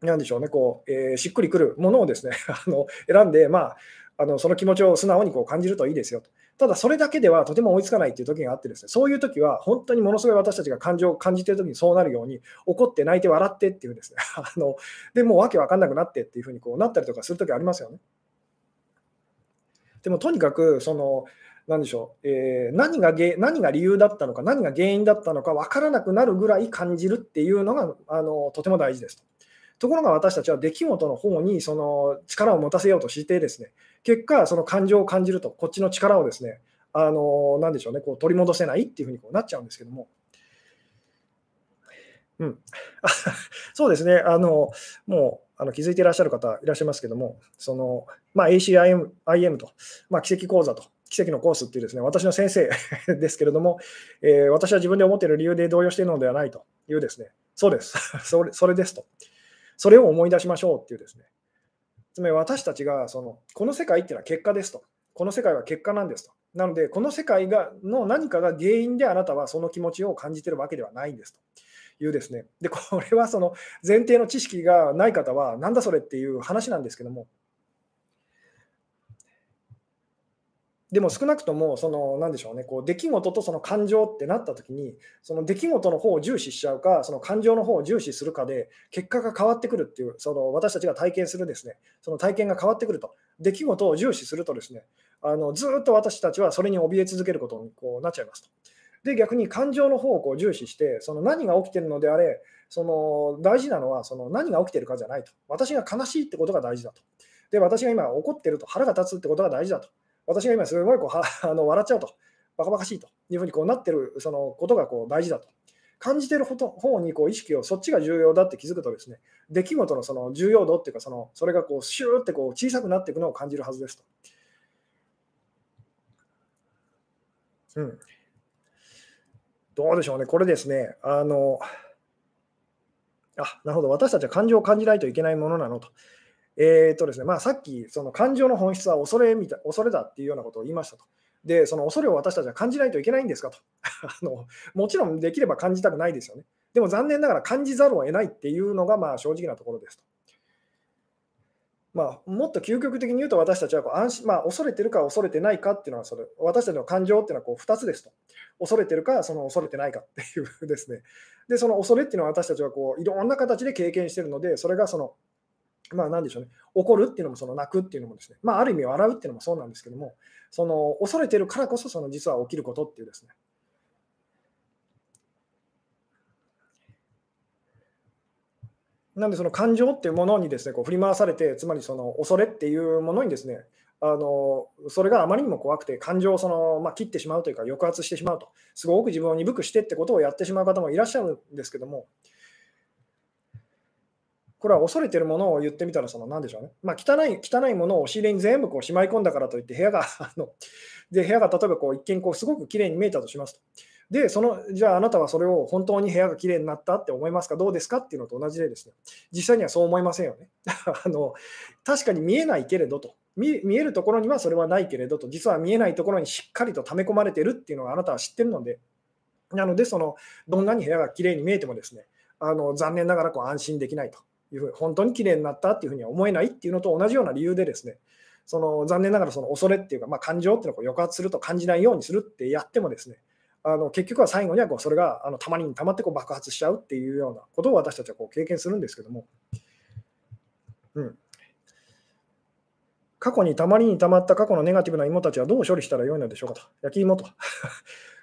なんでしょうね、こう、えー、しっくりくるものをですね、あの選んで、まあ、あのその気持ちを素直にこう感じるといいですよと。ただ、それだけではとても追いつかないっていう時があってですね、そういう時は本当にものすごい私たちが感情を感じてる時にそうなるように、怒って泣いて笑ってっていうですね、あのでもうわけわかんなくなってっていうふうにこうなったりとかする時ありますよね。でもとにかく、その、なんでしょう、えー、何が何が理由だったのか、何が原因だったのか分からなくなるぐらい感じるっていうのがあのとても大事ですと。ところが私たちは出来事の方にその力を持たせようとしてですね、結果、その感情を感じると、こっちの力をですね、あのなんでしょうね、こう取り戻せないっていうふうにこうなっちゃうんですけども。うん、そうですね、あのもうあの気づいていらっしゃる方いらっしゃいますけども、そのまあ、ACIM IM と、まあ、奇跡講座と、奇跡のコースっていうですね、私の先生 ですけれども、えー、私は自分で思っている理由で動揺しているのではないというですね、そうです、それそれですと。それを思い出しましょうっていうですね。つまり私たちがそのこの世界っていうのは結果ですと。この世界は結果なんですと。なので、この世界がの何かが原因であなたはその気持ちを感じてるわけではないんですというですね。で、これはその前提の知識がない方は、なんだそれっていう話なんですけども、でも少なくとも、その、なんでしょうね、こう、出来事とその感情ってなったときに、その出来事の方を重視しちゃうか、その感情の方を重視するかで、結果が変わってくるっていう、その私たちが体験するですね、その体験が変わってくると。出来事を重視するとですね、あのずっと私たちはそれに怯え続けることにこうなっちゃいますと。で、逆に感情の方をこう重視して、その何が起きてるのであれ、その大事なのはその何が起きてるかじゃないと。私が悲しいってことが大事だと。で、私が今怒ってると、腹が立つってことが大事だと。私が今すごいこうあの笑っちゃうと、バカバカしいというふうにこうなってるそのことがこう大事だと。感じてる方にこう意識をそっちが重要だって気づくとですね、出来事のその重要度っていうか、そのそれがこうシューってこう小さくなっていくのを感じるはずですと。うん。どうでしょうね、これですね、あの、あ、なるほど、私たちは感情を感じないといけないものなのと。えーとですねまあ、さっき、その感情の本質は恐れみた恐れだっていうようなことを言いましたと。で、その恐れを私たちは感じないといけないんですかと あの。もちろんできれば感じたくないですよね。でも残念ながら感じざるを得ないっていうのがまあ正直なところですと。まあ、もっと究極的に言うと私たちはこう安心、まあ、恐れてるか恐れてないかっていうのはそれ私たちの感情っていうのはこう2つですと。恐れてるかその恐れてないかっていうですね。で、その恐れっていうのは私たちはこういろんな形で経験してるので、それがそのまあ、なんでしょうね、怒るっていうのも、その泣くっていうのもですね、まあ、ある意味笑うっていうのもそうなんですけども、その恐れてるからこそ、その実は起きることっていうですね。なんで、その感情っていうものにですね、こう振り回されて、つまりその恐れっていうものにですね、あのそれがあまりにも怖くて、感情をその、まあ、切ってしまうというか、抑圧してしまうと、すごく自分を鈍くしてってことをやってしまう方もいらっしゃるんですけども、これは恐れてるものを言ってみたら、その何でしょうね、まあ、汚い汚いものを押し入れに全部こうしまい込んだからといって、部屋が あので部屋が例えばこう一見こうすごく綺麗に見えたとしますと。で、そのじゃああなたはそれを本当に部屋が綺麗になったって思いますか、どうですかっていうのと同じでですね、実際にはそう思いませんよね。あの確かに見えないけれどと。見、見えるところにはそれはないけれどと、実は見えないところにしっかりと溜め込まれてるっていうのがあなたは知ってるので、なので、そのどんなに部屋が綺麗に見えてもですね、あの残念ながらこう安心できないと。いうふうに、本当に綺麗になったっていうふうには思えないっていうのと同じような理由でですね、その残念ながらその恐れっていうか、まあ、感情っていうのを抑圧すると感じないようにするってやってもですね、あの結局は最後にはこうそれがあのたまにたまってこう爆発しちゃうっていうようなことを私たちはこう経験するんですけども、うん、過去にたまりにたまった過去のネガティブな芋たちはどう処理したらよいのでしょうかと。焼き芋と。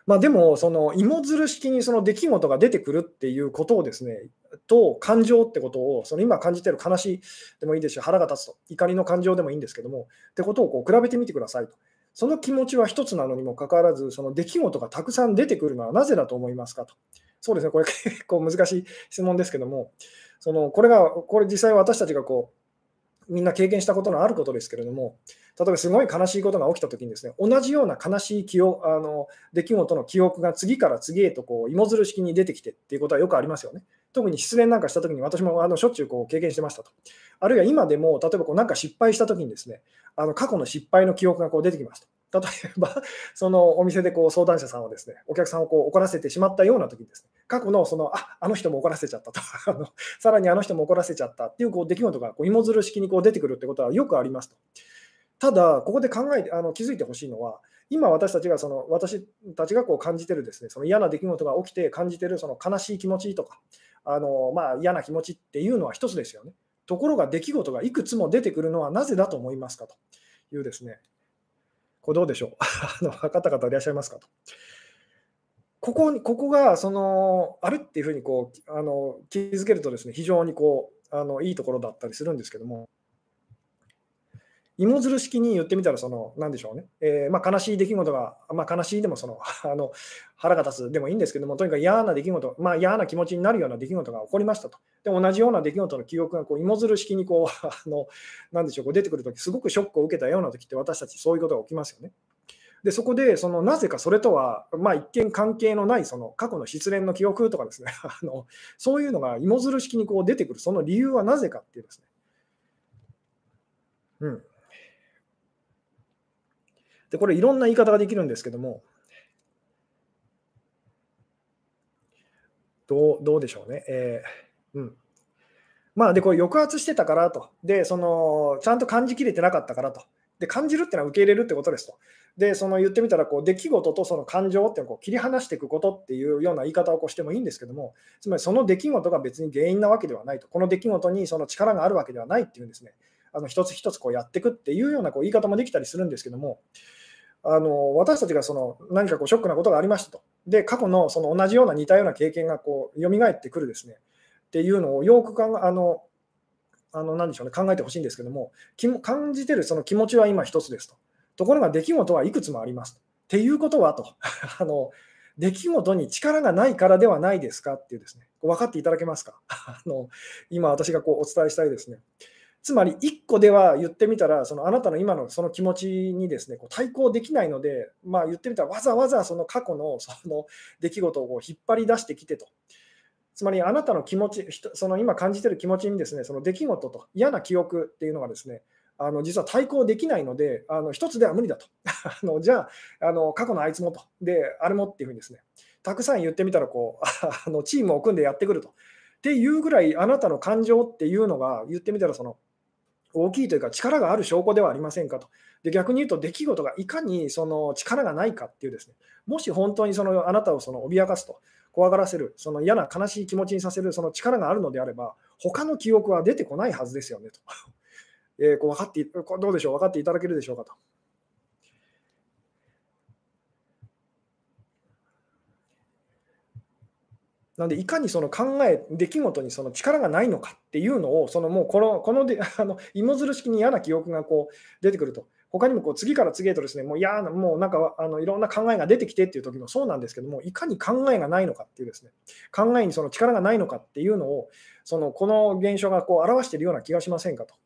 まあでも、その芋づる式にその出来事が出てくるっていうことをですね、と感情ってことを、その今感じてる悲しいでもいいですし、腹が立つと、怒りの感情でもいいんですけども、ってことをこう比べてみてくださいと。その気持ちは一つなのにもかかわらず、その出来事がたくさん出てくるのはなぜだと思いますかと。そうですね、これ結構難しい質問ですけども、そのこれが、これ実際私たちがこう、みんな経験したことのあることですけれども、例えばすごい悲しいことが起きたときにですね、同じような悲しい記憶あの出来事の記憶が次から次へとこう芋づる式に出てきてっていうことはよくありますよね。特に失恋なんかしたときに私もあのしょっちゅうこう経験してましたと。あるいは今でも、例えばこうなんか失敗したときにですね、あの過去の失敗の記憶がこう出てきますと。例えば、そのお店でこう相談者さんをですね、お客さんをこう怒らせてしまったような時にですね、過去のその、ああの人も怒らせちゃったと、あのさらにあの人も怒らせちゃったっていうこう出来事がこう芋づる式にこう出てくるってことはよくありますと。ただ、ここで考えて、あの気づいてほしいのは、今私たちがその私たちがこう感じてるですね、その嫌な出来事が起きて感じてるその悲しい気持ちとか、あのまあ、嫌な気持ちっていうのは一つですよね。ところが出来事がいくつも出てくるのはなぜだと思いますかというですね、これどうでしょう？あの分かった方いらっしゃいますかと。ここにここがそのあるっていうふうにこうあの気づけるとですね非常にこうあのいいところだったりするんですけども芋づる式に言ってみたら、その、なんでしょうね、えー、まあ、悲しい出来事が、まあ、悲しいでもその あの腹が立つでもいいんですけども、とにかく嫌な出来事、まあ、嫌な気持ちになるような出来事が起こりましたと。で、同じような出来事の記憶がこう芋づる式にこう あの、なんでしょう、こう出てくるとき、すごくショックを受けたようなときって、私たちそういうことが起きますよね。でそこでそのなぜかそれとは、まあ、一見関係のないその過去の失恋の記憶とかですね あのそういうのが芋づる式にこう出てくるその理由はなぜかっていうですね、うん、で、これいろんな言い方ができるんですけども、どうどうでしょうね。えー、うん。まあ、で、これ抑圧してたからと。で、その、ちゃんと感じきれてなかったからと。で、感じるっていうのは受け入れるってことですと。で、その言ってみたら、こう、出来事とその感情ってのをこう切り離していくことっていうような言い方をこうしてもいいんですけども、つまりその出来事が別に原因なわけではないと。この出来事にその力があるわけではないっていうんですね。あの一つ一つこうやっていくっていうようなこう言い方もできたりするんですけども、あの私たちがその何かこうショックなことがありましたと。で、過去のその同じような似たような経験がこう蘇ってくるですね。っていうのをよく考、えてほしいんですけども、感じてるその気持ちは今一つですと。ところが出来事はいくつもあります。っていうことはと あの、出来事に力がないからではないですか？っていうですね、分かっていただけますか？あの今私がこうお伝えしたいですね。つまり1個では言ってみたら、そのあなたの今のその気持ちにですねこう対抗できないので、まあ、言ってみたらわざわざその過去のその出来事をこう引っ張り出してきてと。つまりあなたの気持ち、その今感じている気持ちにですねその出来事と嫌な記憶っていうのがですねあの実は対抗できないので、あの一つでは無理だと。あのじゃああの、過去のあいつもと、で、あれもっていうふうにですね、たくさん言ってみたらこうあの、チームを組んでやってくると。っていうぐらい、あなたの感情っていうのが、言ってみたらその、大きいというか力がある証拠ではありませんかと。で逆に言うと出来事がいかにその力がないかっていうですね、もし本当にそのあなたをその脅かすと、怖がらせる、その嫌な悲しい気持ちにさせるその力があるのであれば、他の記憶は出てこないはずですよねと。え、こう分かってどうでしょう、分かっていただけるでしょうかと。なので、いかにその考え、出来事にその力がないのかっていうのを、そのもうこの、こので あの芋づる式に嫌な記憶がこう出てくると、他にもこう次から次へとですね、もう嫌な、もうなんかあのいろんな考えが出てきてっていう時もそうなんですけども、いかに考えがないのかっていうですね、考えにその力がないのかっていうのを、そのこの現象がこう表しているような気がしませんかと。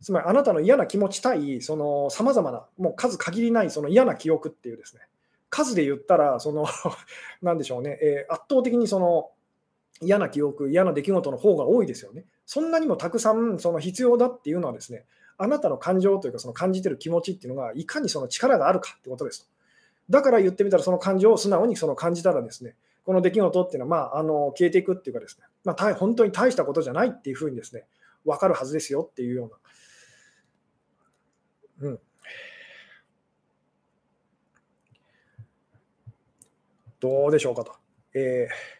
つまりあなたの嫌な気持ち対さまざまな、もう数限りないその嫌な記憶っていうですね、数で言ったら、その なんでしょうね、えー、圧倒的にその嫌な記憶、嫌な出来事の方が多いですよね。そんなにもたくさんその必要だっていうのはですね、あなたの感情というか、その感じてる気持ちっていうのが、いかにその力があるかってことですと。だから言ってみたら、その感情を素直にその感じたらですね、この出来事っていうのは、まあ、あの消えていくっていうかですね、まあ、本当に大したことじゃないっていうふうにですね、分かるはずですよっていうような。うん。どうでしょうかと。えー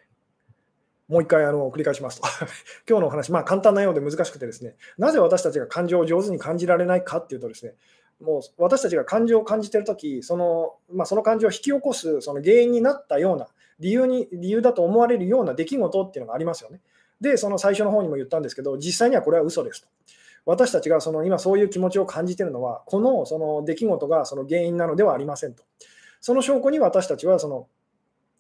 もう一回あの繰り返しますと。今日のお話、まあ、簡単なようで難しくてですね、なぜ私たちが感情を上手に感じられないかっていうとですね、もう私たちが感情を感じているとき、その,、まあ、その感情を引き起こすその原因になったような理由に、理由だと思われるような出来事っていうのがありますよね。で、その最初の方にも言ったんですけど、実際にはこれは嘘ですと。私たちがその今そういう気持ちを感じているのは、このその出来事がその原因なのではありませんと。その証拠に私たちはその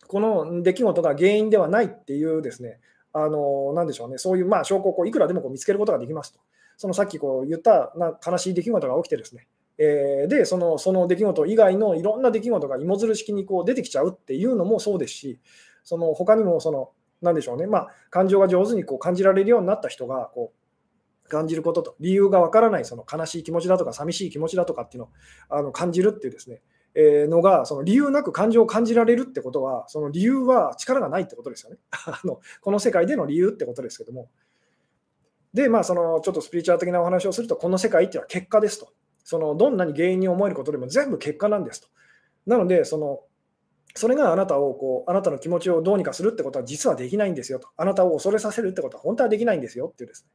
この出来事が原因ではないっていうですね、あのなでしょうね、そういうまあ証拠をこういくらでもこう見つけることができますと。そのさっきこう言ったな悲しい出来事が起きてですね、えー、でその、その出来事以外のいろんな出来事が芋づる式にこう出てきちゃうっていうのもそうですし、その他にもその、なんでしょうね、まあ、感情が上手にこう感じられるようになった人がこう感じることと、理由がわからないその悲しい気持ちだとか、寂しい気持ちだとかっていうのをあの感じるっていうですね、のがその理由なく感情を感じられるってことは、その理由は力がないってことですよね。あのこの世界での理由ってことですけども。で、まあ、そのちょっとスピリチュアル的なお話をすると、この世界っていうのは結果ですと。そのどんなに原因に思えることでも全部結果なんですと。なので、そのそれがあなたをこう、あなたの気持ちをどうにかするってことは実はできないんですよと。あなたを恐れさせるってことは本当はできないんですよっていうですね。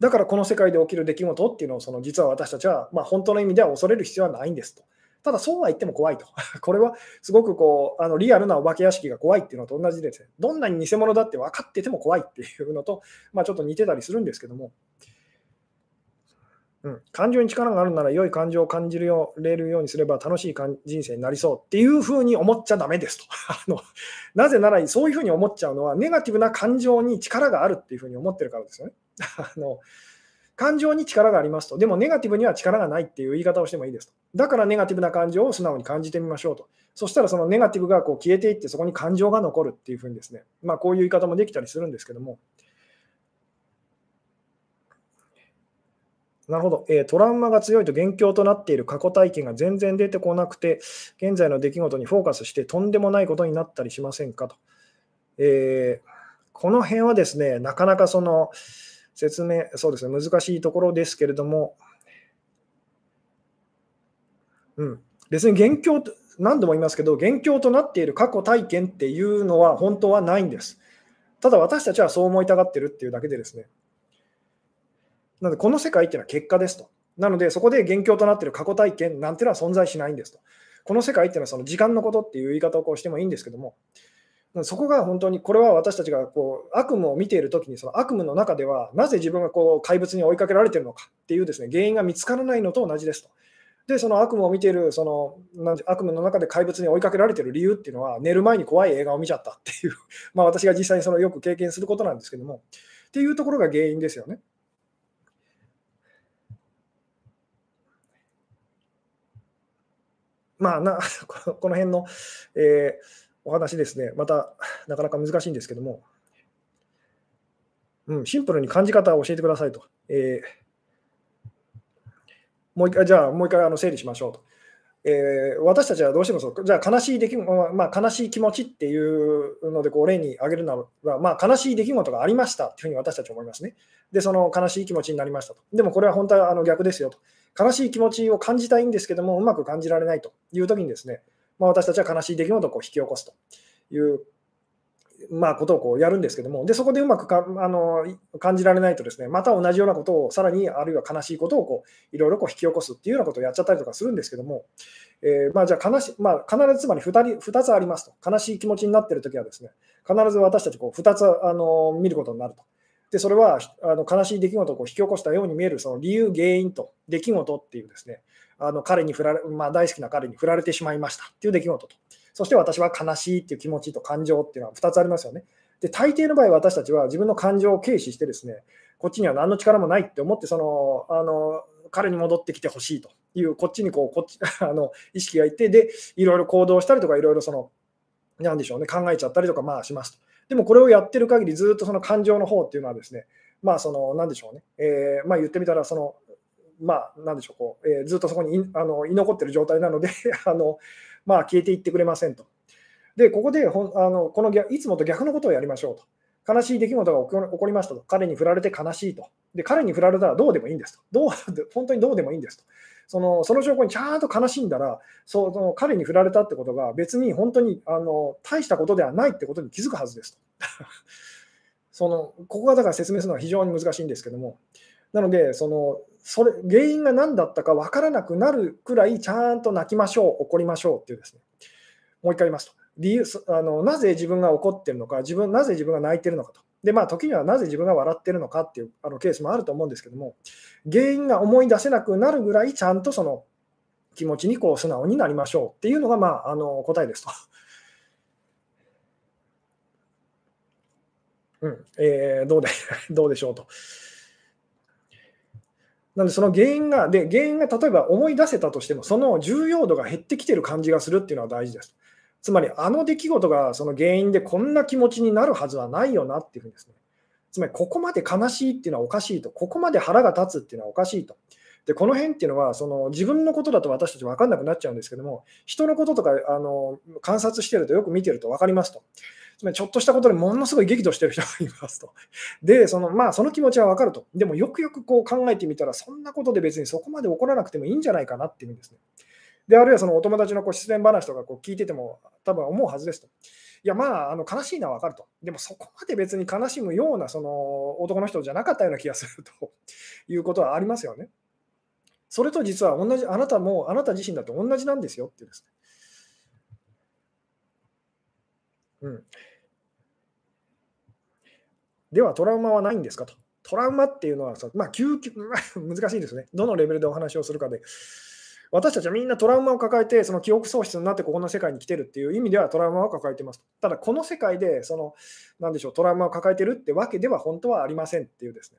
だからこの世界で起きる出来事っていうのをその実は私たちは、まあ、本当の意味では恐れる必要はないんですと。ただそうは言っても怖いと。これはすごくこうあのリアルなお化け屋敷が怖いっていうのと同じですね。どんなに偽物だって分かってても怖いっていうのと、まあ、ちょっと似てたりするんですけども、うん、感情に力があるなら良い感情を感じれるようにすれば楽しい人生になりそうっていうふうに思っちゃだめですと あの。なぜならそういうふうに思っちゃうのはネガティブな感情に力があるっていうふうに思ってるからですよね。あの感情に力がありますと。でもネガティブには力がないっていう言い方をしてもいいですと。だからネガティブな感情を素直に感じてみましょうと。そしたらそのネガティブがこう消えていってそこに感情が残るっていうふうにですね、まあこういう言い方もできたりするんですけども。なるほど、えー、トラウマが強いと元凶となっている過去体験が全然出てこなくて、現在の出来事にフォーカスしてとんでもないことになったりしませんかと。えー、この辺はですね、なかなかその、説明、そうですね、難しいところですけれども、うん、別に元凶、何度も言いますけど、元凶となっている過去体験っていうのは本当はないんです。ただ私たちはそう思いたがってるっていうだけでですね。なので、この世界っていうのは結果ですと。なので、そこで元凶となっている過去体験なんていうのは存在しないんですと。この世界っていうのはその時間のことっていう言い方をこうしてもいいんですけども、そこが本当に、これは私たちがこう悪夢を見ているときに、その悪夢の中では、なぜ自分がこう怪物に追いかけられているのかっていうですね原因が見つからないのと同じですと。で、その悪夢を見ている、その悪夢の中で怪物に追いかけられている理由っていうのは、寝る前に怖い映画を見ちゃったっていう、まあ私が実際にそのよく経験することなんですけども、っていうところが原因ですよね。まあな、この辺の、えーお話ですね、またなかなか難しいんですけども、うん、シンプルに感じ方を教えてくださいと。えー、もう一回、じゃあもう一回あの整理しましょうと。えー、私たちはどうしてもそう、じゃあ悲しい出来、まあ、悲しい気持ちっていうのでこう例に挙げるならば、まあ、悲しい出来事がありましたというふうに私たちは思いますね。で、その悲しい気持ちになりましたと。でもこれは本当はあの逆ですよと。悲しい気持ちを感じたいんですけども、うまく感じられないというときにですね、まあ、私たちは悲しい出来事をこう引き起こすと。いう、まあ、ことをこうやるんですけども、でそこでうまくかあの感じられないとですね、また同じようなことをさらに、あるいは悲しいことをこういろいろこう引き起こすっていうようなことをやっちゃったりとかするんですけども、えー、まあ、じゃあ悲し、まあ、必ずつまり 2, 人2つありますと、悲しい気持ちになっているときはですね、必ず私たちこう2つあの見ることになると。で、それはあの悲しい出来事をこう引き起こしたように見えるその理由、原因と出来事っていうですね、あの彼に振られ、まあ、大好きな彼に振られてしまいましたっていう出来事と、そして私は悲しいっていう気持ちと感情っていうのは2つありますよね。で、大抵の場合、私たちは自分の感情を軽視してですね、こっちには何の力もないって思って、その、あの、彼に戻ってきてほしいという、こっちにこう、こっち、あの、意識がいて、で、いろいろ行動したりとか、いろいろその、なんでしょうね、考えちゃったりとか、まあしますと。でもこれをやってる限り、ずっとその感情の方っていうのはですね、まあその、なんでしょうね、えー、まあ言ってみたら、その、まあ、なんでしょう、こうえー、ずっとそこにあの居残ってる状態なので あの、まあ、消えていってくれませんと。で、ここでほあのこのいつもと逆のことをやりましょうと。悲しい出来事が起こりましたと。彼に振られて悲しいと。で、彼に振られたらどうでもいいんですと。どう 本当にどうでもいいんですと。そのその証拠にちゃんと悲しんだら、その彼に振られたってことが別に本当にあの大したことではないってことに気づくはずですと。そのここがだから説明するのは非常に難しいんですけども、なので、そのそれ原因が何だったか分からなくなるくらいちゃんと泣きましょう、怒りましょうっていうですね、もう一回言いますと、理由あのなぜ自分が怒ってるのか、自分なぜ自分が泣いてるのかと。で、まあ、時にはなぜ自分が笑ってるのかっていうあのケースもあると思うんですけども、原因が思い出せなくなるぐらい、ちゃんとその気持ちにこう素直になりましょうっていうのが、まあ、あの答えですと。うんえー、どうでどうでしょうと。なので、その原因が、で、原因が例えば思い出せたとしても、その重要度が減ってきてる感じがするっていうのは大事です。つまり、あの出来事がその原因でこんな気持ちになるはずはないよなっていうふうにですね。つまり、ここまで悲しいっていうのはおかしいと。ここまで腹が立つっていうのはおかしいと。で、この辺っていうのは、その自分のことだと私たち分かんなくなっちゃうんですけども、人のこととかあの観察してるとよく見てると分かりますと。まちょっとしたことでものすごい激怒してる人がいますと。で、そのまあ、その気持ちは分かると。でも、よくよくこう考えてみたら、そんなことで別にそこまで起こらなくてもいいんじゃないかなっていうんですね。で、あるいはそのお友達のこう失恋話とかこう聞いてても、多分思うはずですと。いや、まあ、あの悲しいのは分かると。でも、そこまで別に悲しむようなその男の人じゃなかったような気がすると いうことはありますよね。それと実は同じ、あなたも、あなた自身だと同じなんですよっていうですね。うん。ではトラウマはないんですかと。トラウマっていうのはさ、まあ、究極、難しいですね。どのレベルでお話をするかで。私たちはみんなトラウマを抱えて、その記憶喪失になってここの世界に来てるっていう意味ではトラウマを抱えてます。ただ、この世界で、その、何でしょう、トラウマを抱えてるってわけでは本当はありませんっていうですね。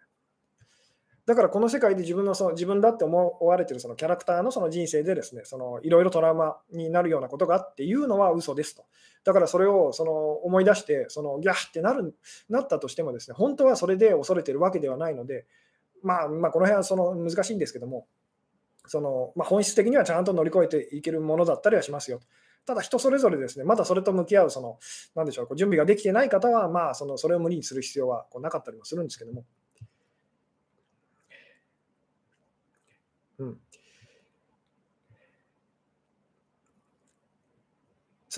だからこの世界で自分のその自分だって思われてるそのキャラクターのその人生でですね、いろいろトラウマになるようなことがあっていうのは嘘ですと。だからそれをその思い出して、そのギャーってなるなったとしてもですね、本当はそれで恐れてるわけではないので、まあ、まあ、この辺はその難しいんですけども、そのまあ、本質的にはちゃんと乗り越えていけるものだったりはしますよ。ただ人それぞれですね、まだそれと向き合う、その、なんでしょう、準備ができてない方は、まあ、そのそれを無理にする必要はこうなかったりもするんですけども。うん。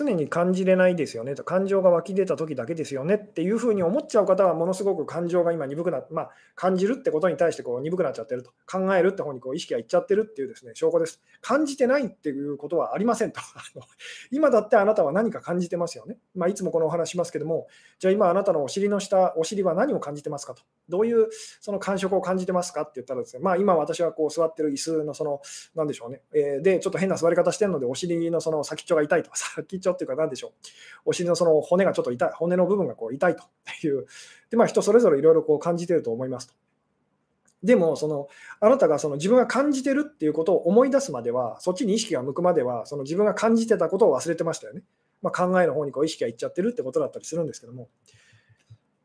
常に感じれないですよねと、感情が湧き出た時だけですよねっていうふうに思っちゃう方は、ものすごく感情が今鈍くなってまあ、感じるってことに対してこう鈍くなっちゃってると、考えるって方にこう意識がいっちゃってるっていうですね証拠です。感じてないっていうことはありませんと。今だってあなたは何か感じてますよね。まあ、いつもこのお話しますけども、じゃあ今あなたのお尻の下、お尻は何を感じてますかと。どういうその感触を感じてますかって言ったらですね、まあ、今私はこう座ってる椅子のその、なんでしょうね、えー、で、ちょっと変な座り方してるので、お尻のその先っちょが痛いとか、先っちょっていうか、なんでしょう、お尻のその骨がちょっと痛い、骨の部分がこう痛いという、でまあ、人それぞれいろいろこう感じてると思いますと。でもその、あなたがその自分が感じてるっていうことを思い出すまでは、そっちに意識が向くまでは、その自分が感じてたことを忘れてましたよね。まあ、考えの方にこう意識がいっちゃってるってことだったりするんですけども。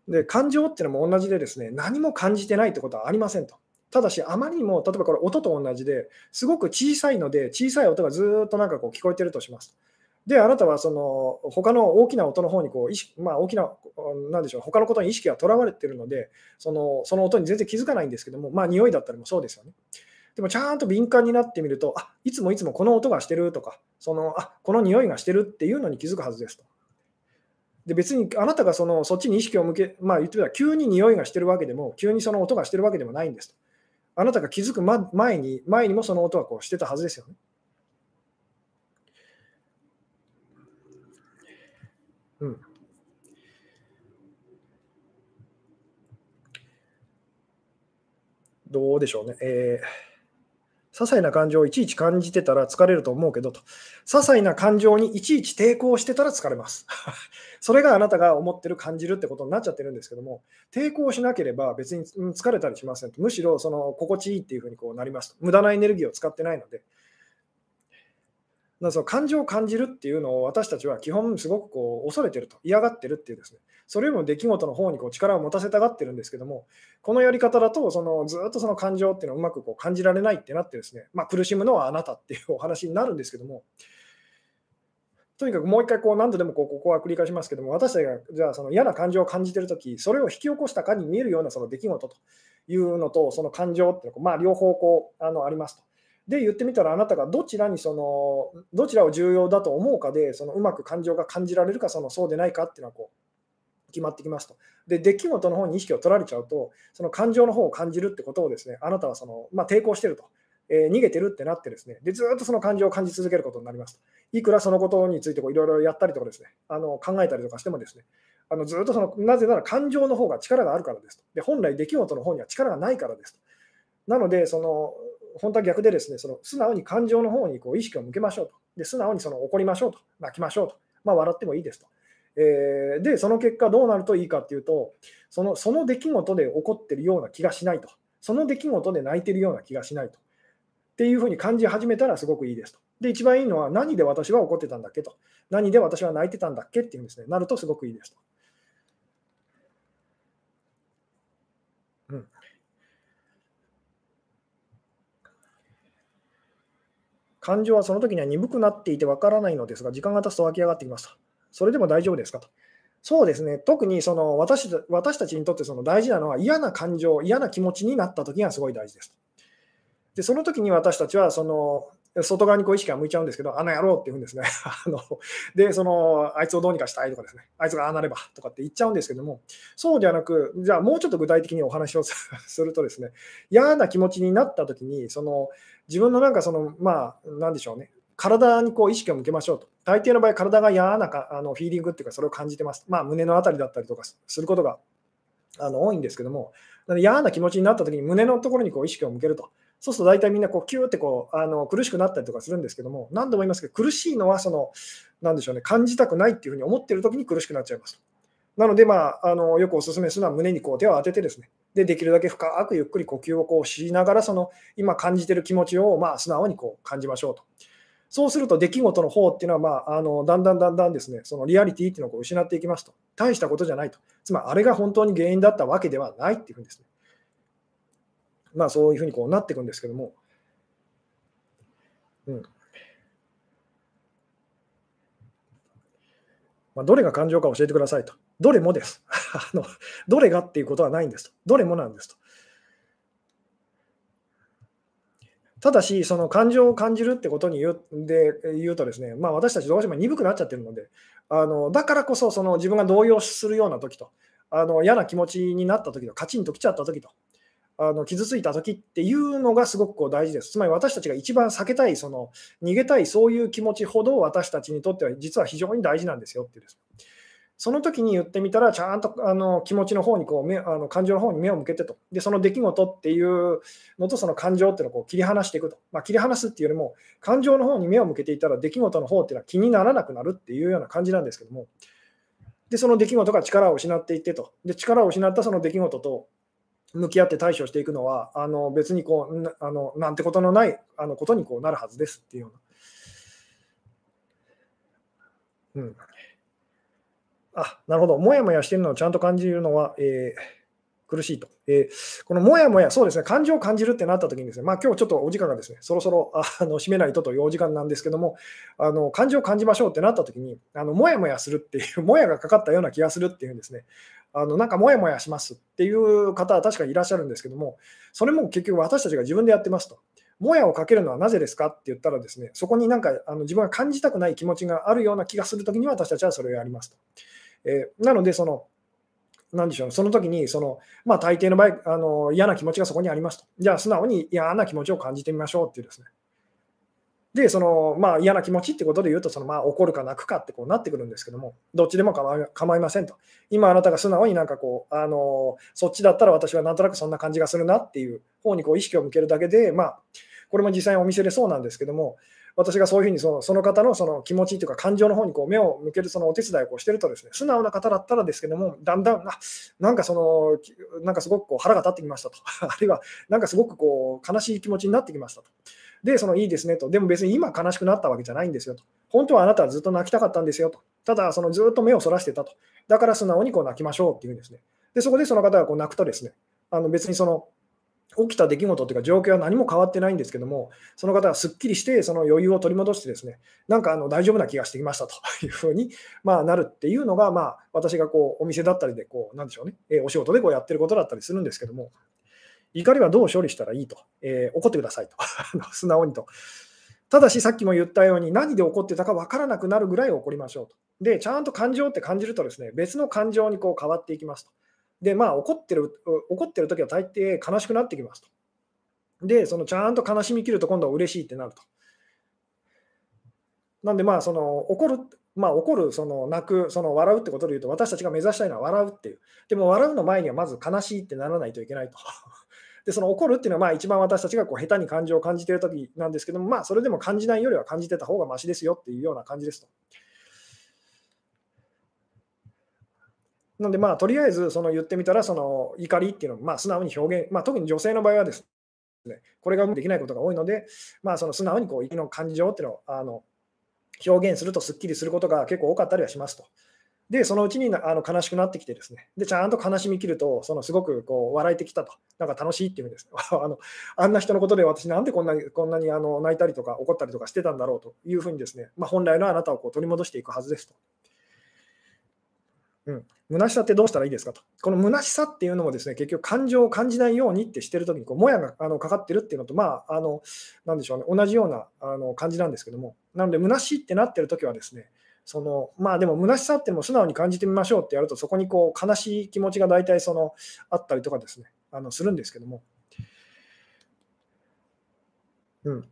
で感情っていうのも同じでですね、何も感じてないってことはありませんと。ただし、あまりにも、例えばこれ音と同じで、すごく小さいので、小さい音がずっとなんかこう聞こえてるとします。で、あなたはその他の大きな音の方にこう意識、まあ、大きな、なんでしょう、他のことに意識がとらわれてるので、そのその音に全然気づかないんですけども、まあ、匂いだったりもそうですよね。でもちゃんと敏感になってみると、あいつもいつもこの音がしてるとか、そのあこの匂いがしてるっていうのに気づくはずですと。で別にあなたがそのそっちに意識を向け、まあ言ってみたら急に匂いがしてるわけでも、急にその音がしてるわけでもないんですと。あなたが気づく前に、前にもその音はこうしてたはずですよね。うん。どうでしょうね。えー些細な感情をいちいち感じてたら疲れると思うけどと、些細な感情にいちいち抵抗してたら疲れます。それがあなたが思ってる、感じるってことになっちゃってるんですけども、抵抗しなければ別に疲れたりしませんと、むしろその心地いいっていうふうにこうなりますと、無駄なエネルギーを使ってないので、その感情を感じるっていうのを私たちは基本すごくこう恐れてると嫌がってるっていうですねそれよりも出来事の方にこう力を持たせたがってるんですけどもこのやり方だとそのずっとその感情っていうのをうまくこう感じられないってなってですね、まあ、苦しむのはあなたっていうお話になるんですけどもとにかくもう一回こう何度でもこうここは繰り返しますけども私たちがじゃあその嫌な感情を感じてるときそれを引き起こしたかに見えるようなその出来事というのとその感情っていうのはまあ両方こうあのありますと。で言ってみたらあなたがどちらにそのどちらを重要だと思うかでそのうまく感情が感じられるかそのそうでないかっていうのはこう決まってきますと。で出来事の方に意識を取られちゃうとその感情の方を感じるってことをですねあなたはその、まあ、抵抗してると、えー、逃げてるってなってですねでずっとその感情を感じ続けることになりますと。いくらそのことについていろいろやったりとかですねあの考えたりとかしてもですねあのずっとそのなぜなら感情の方が力があるからですと。で本来出来事の方には力がないからですと。なのでその本当は逆でですね、その素直に感情の方にこう意識を向けましょうと。で素直にその怒りましょうと。泣きましょうと。まあ、笑ってもいいですと。えー、で、その結果どうなるといいかっていうと、そのその出来事で起こってるような気がしないと。その出来事で泣いてるような気がしないと。っていうふうに感じ始めたらすごくいいですと。で、一番いいのは何で私は怒ってたんだっけと。何で私は泣いてたんだっけっていうんですね、なるとすごくいいですと。うん感情はその時には鈍くなっていてわからないのですが、時間が経つと湧き上がってきました。それでも大丈夫ですかと。そうですね、特にその私私たちにとってその大事なのは嫌な感情、嫌な気持ちになった時がすごい大事です。で、その時に私たちはその外側にこう意識が向いちゃうんですけど、あの野郎って言うんですね。あので、その、あいつをどうにかしたいとかですね、あいつがああなればとかって言っちゃうんですけども、そうではなく、じゃあもうちょっと具体的にお話をするとですね、嫌な気持ちになった時に、その自分のなんかその、まあ、なんでしょうね、体にこう意識を向けましょうと。大抵の場合、体が嫌なかあのフィーリングっていうか、それを感じてます。まあ、胸のあたりだったりとかすることがあの多いんですけども、嫌な気持ちになった時に胸のところにこう意識を向けると。そうすると大体みんなこうキューってこうあの苦しくなったりとかするんですけども、何度も言いますけど、苦しいのはその、なんでしょうね、感じたくないっていうふうに思ってるときに苦しくなっちゃいます。なので、まあ、あのよくお勧めするのは胸にこう手を当ててですね、でできるだけ深くゆっくり呼吸をこうしながら、その今感じてる気持ちをまあ素直にこう感じましょうと。そうすると出来事の方っていうのは、まあ、あのだんだんだんだんですね、そのリアリティっていうのをこう失っていきますと。大したことじゃないと。つまり、あれが本当に原因だったわけではないっていうふうにですね。まあ、そういうふうにこうなっていくんですけども。うんまあ、どれが感情か教えてくださいと。どれもです。あのどれがっていうことはないんですと。どれもなんですと。ただし、その感情を感じるってことに言うで言うとですね、まあ、私たちどうしても鈍くなっちゃってるので、あのだからこそその自分が動揺するような時と、あの嫌な気持ちになった時と、カチンときちゃった時と、あの傷ついた時っていうのがすごくこう大事です。つまり私たちが一番避けたい、その逃げたい、そういう気持ちほど私たちにとっては実は非常に大事なんですよってです。その時に言ってみたら、ちゃんとあの気持ちの方にこう目あの感情の方に目を向けてと。で、その出来事っていうのとその感情っていうのをこう切り離していくと。まあ、切り離すっていうよりも、感情の方に目を向けていたら出来事の方っていうのは気にならなくなるっていうような感じなんですけども。で、その出来事が力を失っていってと。で、力を失ったその出来事と向き合って対処していくのは、あの別にこうあのなんてことのないあのことにこうなるはずですっていうような。うん、あなるほど、もやもやしてるのをちゃんと感じるのは、えー、苦しいと。えー、このもやもや、そうですね、感情を感じるってなったときにですね、まあ今日ちょっとお時間がですね、そろそろあの締めないとというお時間なんですけども、あの感情を感じましょうってなったときに、あのもやもやするっていう、もやがかかったような気がするっていうんですね、あのなんかもやもやしますっていう方は確かにいらっしゃるんですけども、それも結局私たちが自分でやってますと。もやをかけるのはなぜですかって言ったらですね、そこになんかあの自分が感じたくない気持ちがあるような気がするときに私たちはそれをやりますと。えー、なので、その、なんでしょう、その時にその、まあ、大抵の場合あの、嫌な気持ちがそこにありますと。じゃあ、素直に嫌な気持ちを感じてみましょうっていうですね。で、そのまあ、嫌な気持ちってことで言うと、そのまあ怒るか泣くかってこうなってくるんですけども、どっちでも構い構いませんと。今あなたが素直になんかこう、あのそっちだったら私はなんとなくそんな感じがするなっていう方にこう意識を向けるだけで、まあ、これも実際にお店でそうなんですけども、私がそういうふうにそのその方のその気持ちというか感情の方にこう目を向けるそのお手伝いをこうしてるとですね、素直な方だったらですけども、だんだん、ななんかその、なんかすごくこう腹が立ってきましたと、あるいはなんかすごくこう悲しい気持ちになってきましたと。で、そのいいですねと、でも別に今悲しくなったわけじゃないんですよと。本当はあなたはずっと泣きたかったんですよと。ただ、そのずっと目をそらしてたと。だから素直にこう泣きましょうっていうんですね。で、そこでその方がこう泣くとですね、あの別にその起きた出来事というか状況は何も変わってないんですけども、その方がすっきりして、その余裕を取り戻してですね、なんかあの大丈夫な気がしてきましたというふうに、まあ、なるっていうのが、まあ、私がこうお店だったりでこう、なんでしょうね、お仕事でこうやってることだったりするんですけども、怒りはどう処理したらいい？と、えー、怒ってくださいと、素直にと。ただし、さっきも言ったように、何で怒ってたか分からなくなるぐらい怒りましょうと。で、ちゃんと感情って感じるとですね、別の感情にこう変わっていきますと。で、まあ、怒ってる、怒ってる時は大抵悲しくなってきますと。で、そのちゃんと悲しみきると今度は嬉しいってなると。なんで、まあ、その怒る、まあ、怒る、その泣く、その笑うってことで言うと、私たちが目指したいのは笑うっていう。でも、笑うの前にはまず悲しいってならないといけないと。で、その怒るっていうのは、まあ、一番私たちがこう下手に感情を感じてるときなんですけども、まあ、それでも感じないよりは感じてた方がましですよっていうような感じですと。なんで、まあ、とりあえずその言ってみたら、その怒りっていうのをまあ素直に表現、まあ、特に女性の場合はですね、これができないことが多いので、まあ、その素直にこう、怒りの感情っていうのをあの表現するとすっきりすることが結構多かったりはしますと。で、そのうちにあの悲しくなってきてですね、で、ちゃんと悲しみきると、そのすごくこう笑えてきたと、なんか楽しいっていうんです。あのあんな人のことで私なんでこんなにこんなにあの泣いたりとか怒ったりとかしてたんだろうというふうにですね、まあ、本来のあなたをこう取り戻していくはずですと。うん、虚しさってどうしたらいいですかと。この虚しさっていうのもですね、結局感情を感じないようにってしてるときにこう、もやがあのかかってるっていうのと、まあ、あの、なんでしょうね、同じようなあの感じなんですけども、なので、虚しいってなってるときはですね、そのまあでも虚しさっても素直に感じてみましょうってやると、そこにこう悲しい気持ちが大体そのあったりとかですね、あのするんですけども。うん、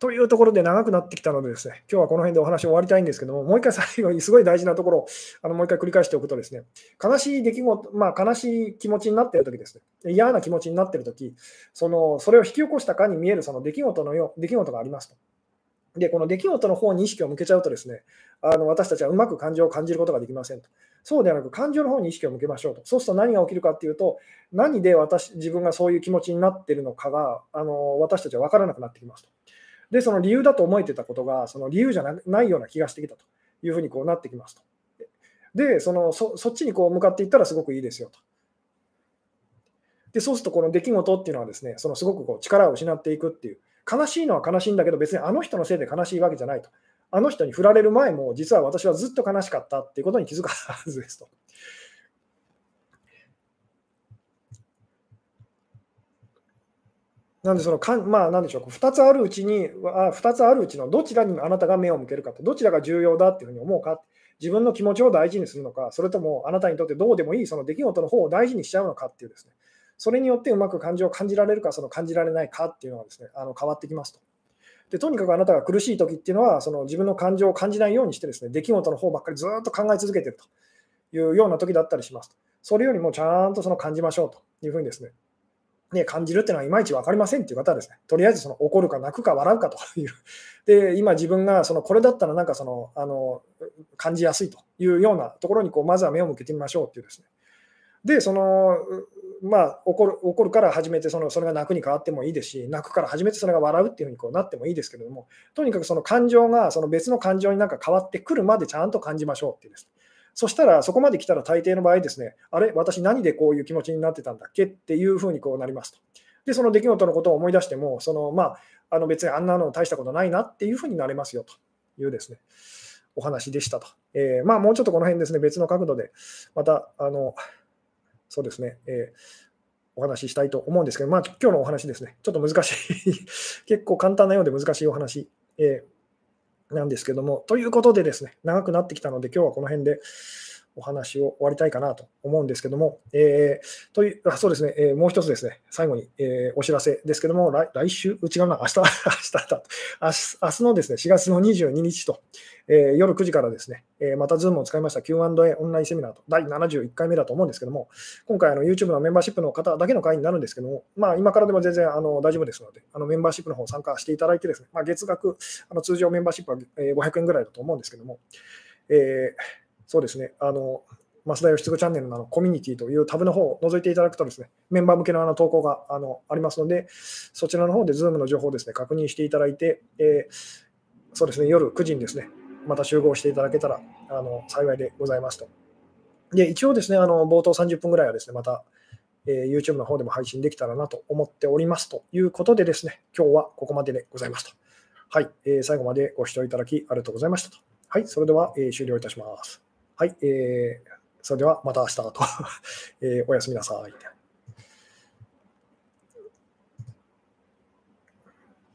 というところで長くなってきたのでですね、今日はこの辺でお話を終わりたいんですけども、もう一回最後に すごい大事なところをあのもう一回繰り返しておくとですね、悲しい出来事、まあ、悲しい気持ちになっているときですね、嫌な気持ちになっているとき、そのそれを引き起こしたかに見えるその出来事のよ出来事がありますと。で、この出来事の方に意識を向けちゃうとですね、あの私たちはうまく感情を感じることができませんと。そうではなく、感情の方に意識を向けましょうと。そうすると何が起きるかっていうと、何で私自分がそういう気持ちになってるのかがあの私たちは分からなくなってきますと。で、その理由だと思えてたことが、その理由じゃないような気がしてきたというふうにこうなってきますと。で、そのそそっちにこう向かっていったらすごくいいですよと。で、そうするとこの出来事っていうのはですね、そのすごくこう力を失っていくっていう、悲しいのは悲しいんだけど、別にあの人のせいで悲しいわけじゃないと。あの人に振られる前も、実は私はずっと悲しかったっていうことに気づかはずですと。なんでそのかん、まあ、なんでしょう、2つあるうちに、あ2つあるうちのどちらにあなたが目を向けるかと、どちらが重要だっていうふうに思うか、自分の気持ちを大事にするのか、それともあなたにとってどうでもいいその出来事の方を大事にしちゃうのかっていうですね、それによってうまく感情を感じられるか、その感じられないかっていうのがですね、あの変わってきますと。でとにかくあなたが苦しい時っていうのは、その自分の感情を感じないようにしてですね、出来事の方ばっかりずっと考え続けてるというような時だったりしますと。それよりもちゃんとその感じましょうというふうにですね、ね、感じるっていうのはいまいち分かりませんっていう方はですね、とりあえずその怒るか泣くか笑うかという。で、今自分がそのこれだったらなんかそのあの感じやすいというようなところにこうまずは目を向けてみましょうっていうですね。で、そのまあ、怒る怒るから始めてそのそれが泣くに変わってもいいですし、泣くから始めてそれが笑うっていうふうにこうなってもいいですけれども、とにかくその感情がその別の感情になんか変わってくるまでちゃんと感じましょうっていうです、そしたら、そこまで来たら大抵の場合ですね、あれ、私何でこういう気持ちになってたんだっけっていうふうにこうなりますと。で、その出来事のことを思い出しても、そのまあ、あの別にあんなの大したことないなっていうふうになれますよというですね、お話でしたと。えー、まあ、もうちょっとこの辺ですね、別の角度で、また、あの、そうですね、えー、お話ししたいと思うんですけど、まあ、今日のお話ですね、ちょっと難しい。結構簡単なようで難しいお話、えー、なんですけども、ということでですね、長くなってきたので、今日はこの辺でお話を終わりたいかなと思うんですけども、えー、というあそうですね、えー、もう一つですね、最後に、えー、お知らせですけども、来来週、違うな、明日、明日だ明日、明日のですね、4月の22日と、えー、夜9時からですね、えー、また Zoom を使いました Q&A オンラインセミナーと、第71回目だと思うんですけども、今回あの YouTube のメンバーシップの方だけの会になるんですけども、まあ、今からでも全然あの大丈夫ですので、あのメンバーシップの方参加していただいてですね、まあ、月額、あの通常メンバーシップは500円ぐらいだと思うんですけども、えー、そうですね、あの増田義嗣チャンネルののコミュニティというタブの方を覗いていただくとですね、メンバー向けのあの投稿があのありますので、そちらの方で Zoom の情報をですね、確認していただいて、えー、そうですね、夜9時にですね、また集合していただけたらあの幸いでございますと。で、一応ですね、あの冒頭30分ぐらいはですね、また、えー、YouTube の方でも配信できたらなと思っておりますということでですね、今日はここまででございますと。はい、えー、最後までご視聴いただきありがとうございましたと。はい、それでは、えー、終了いたします。はい、えー、それではまた明日と、えー、おやすみなさい。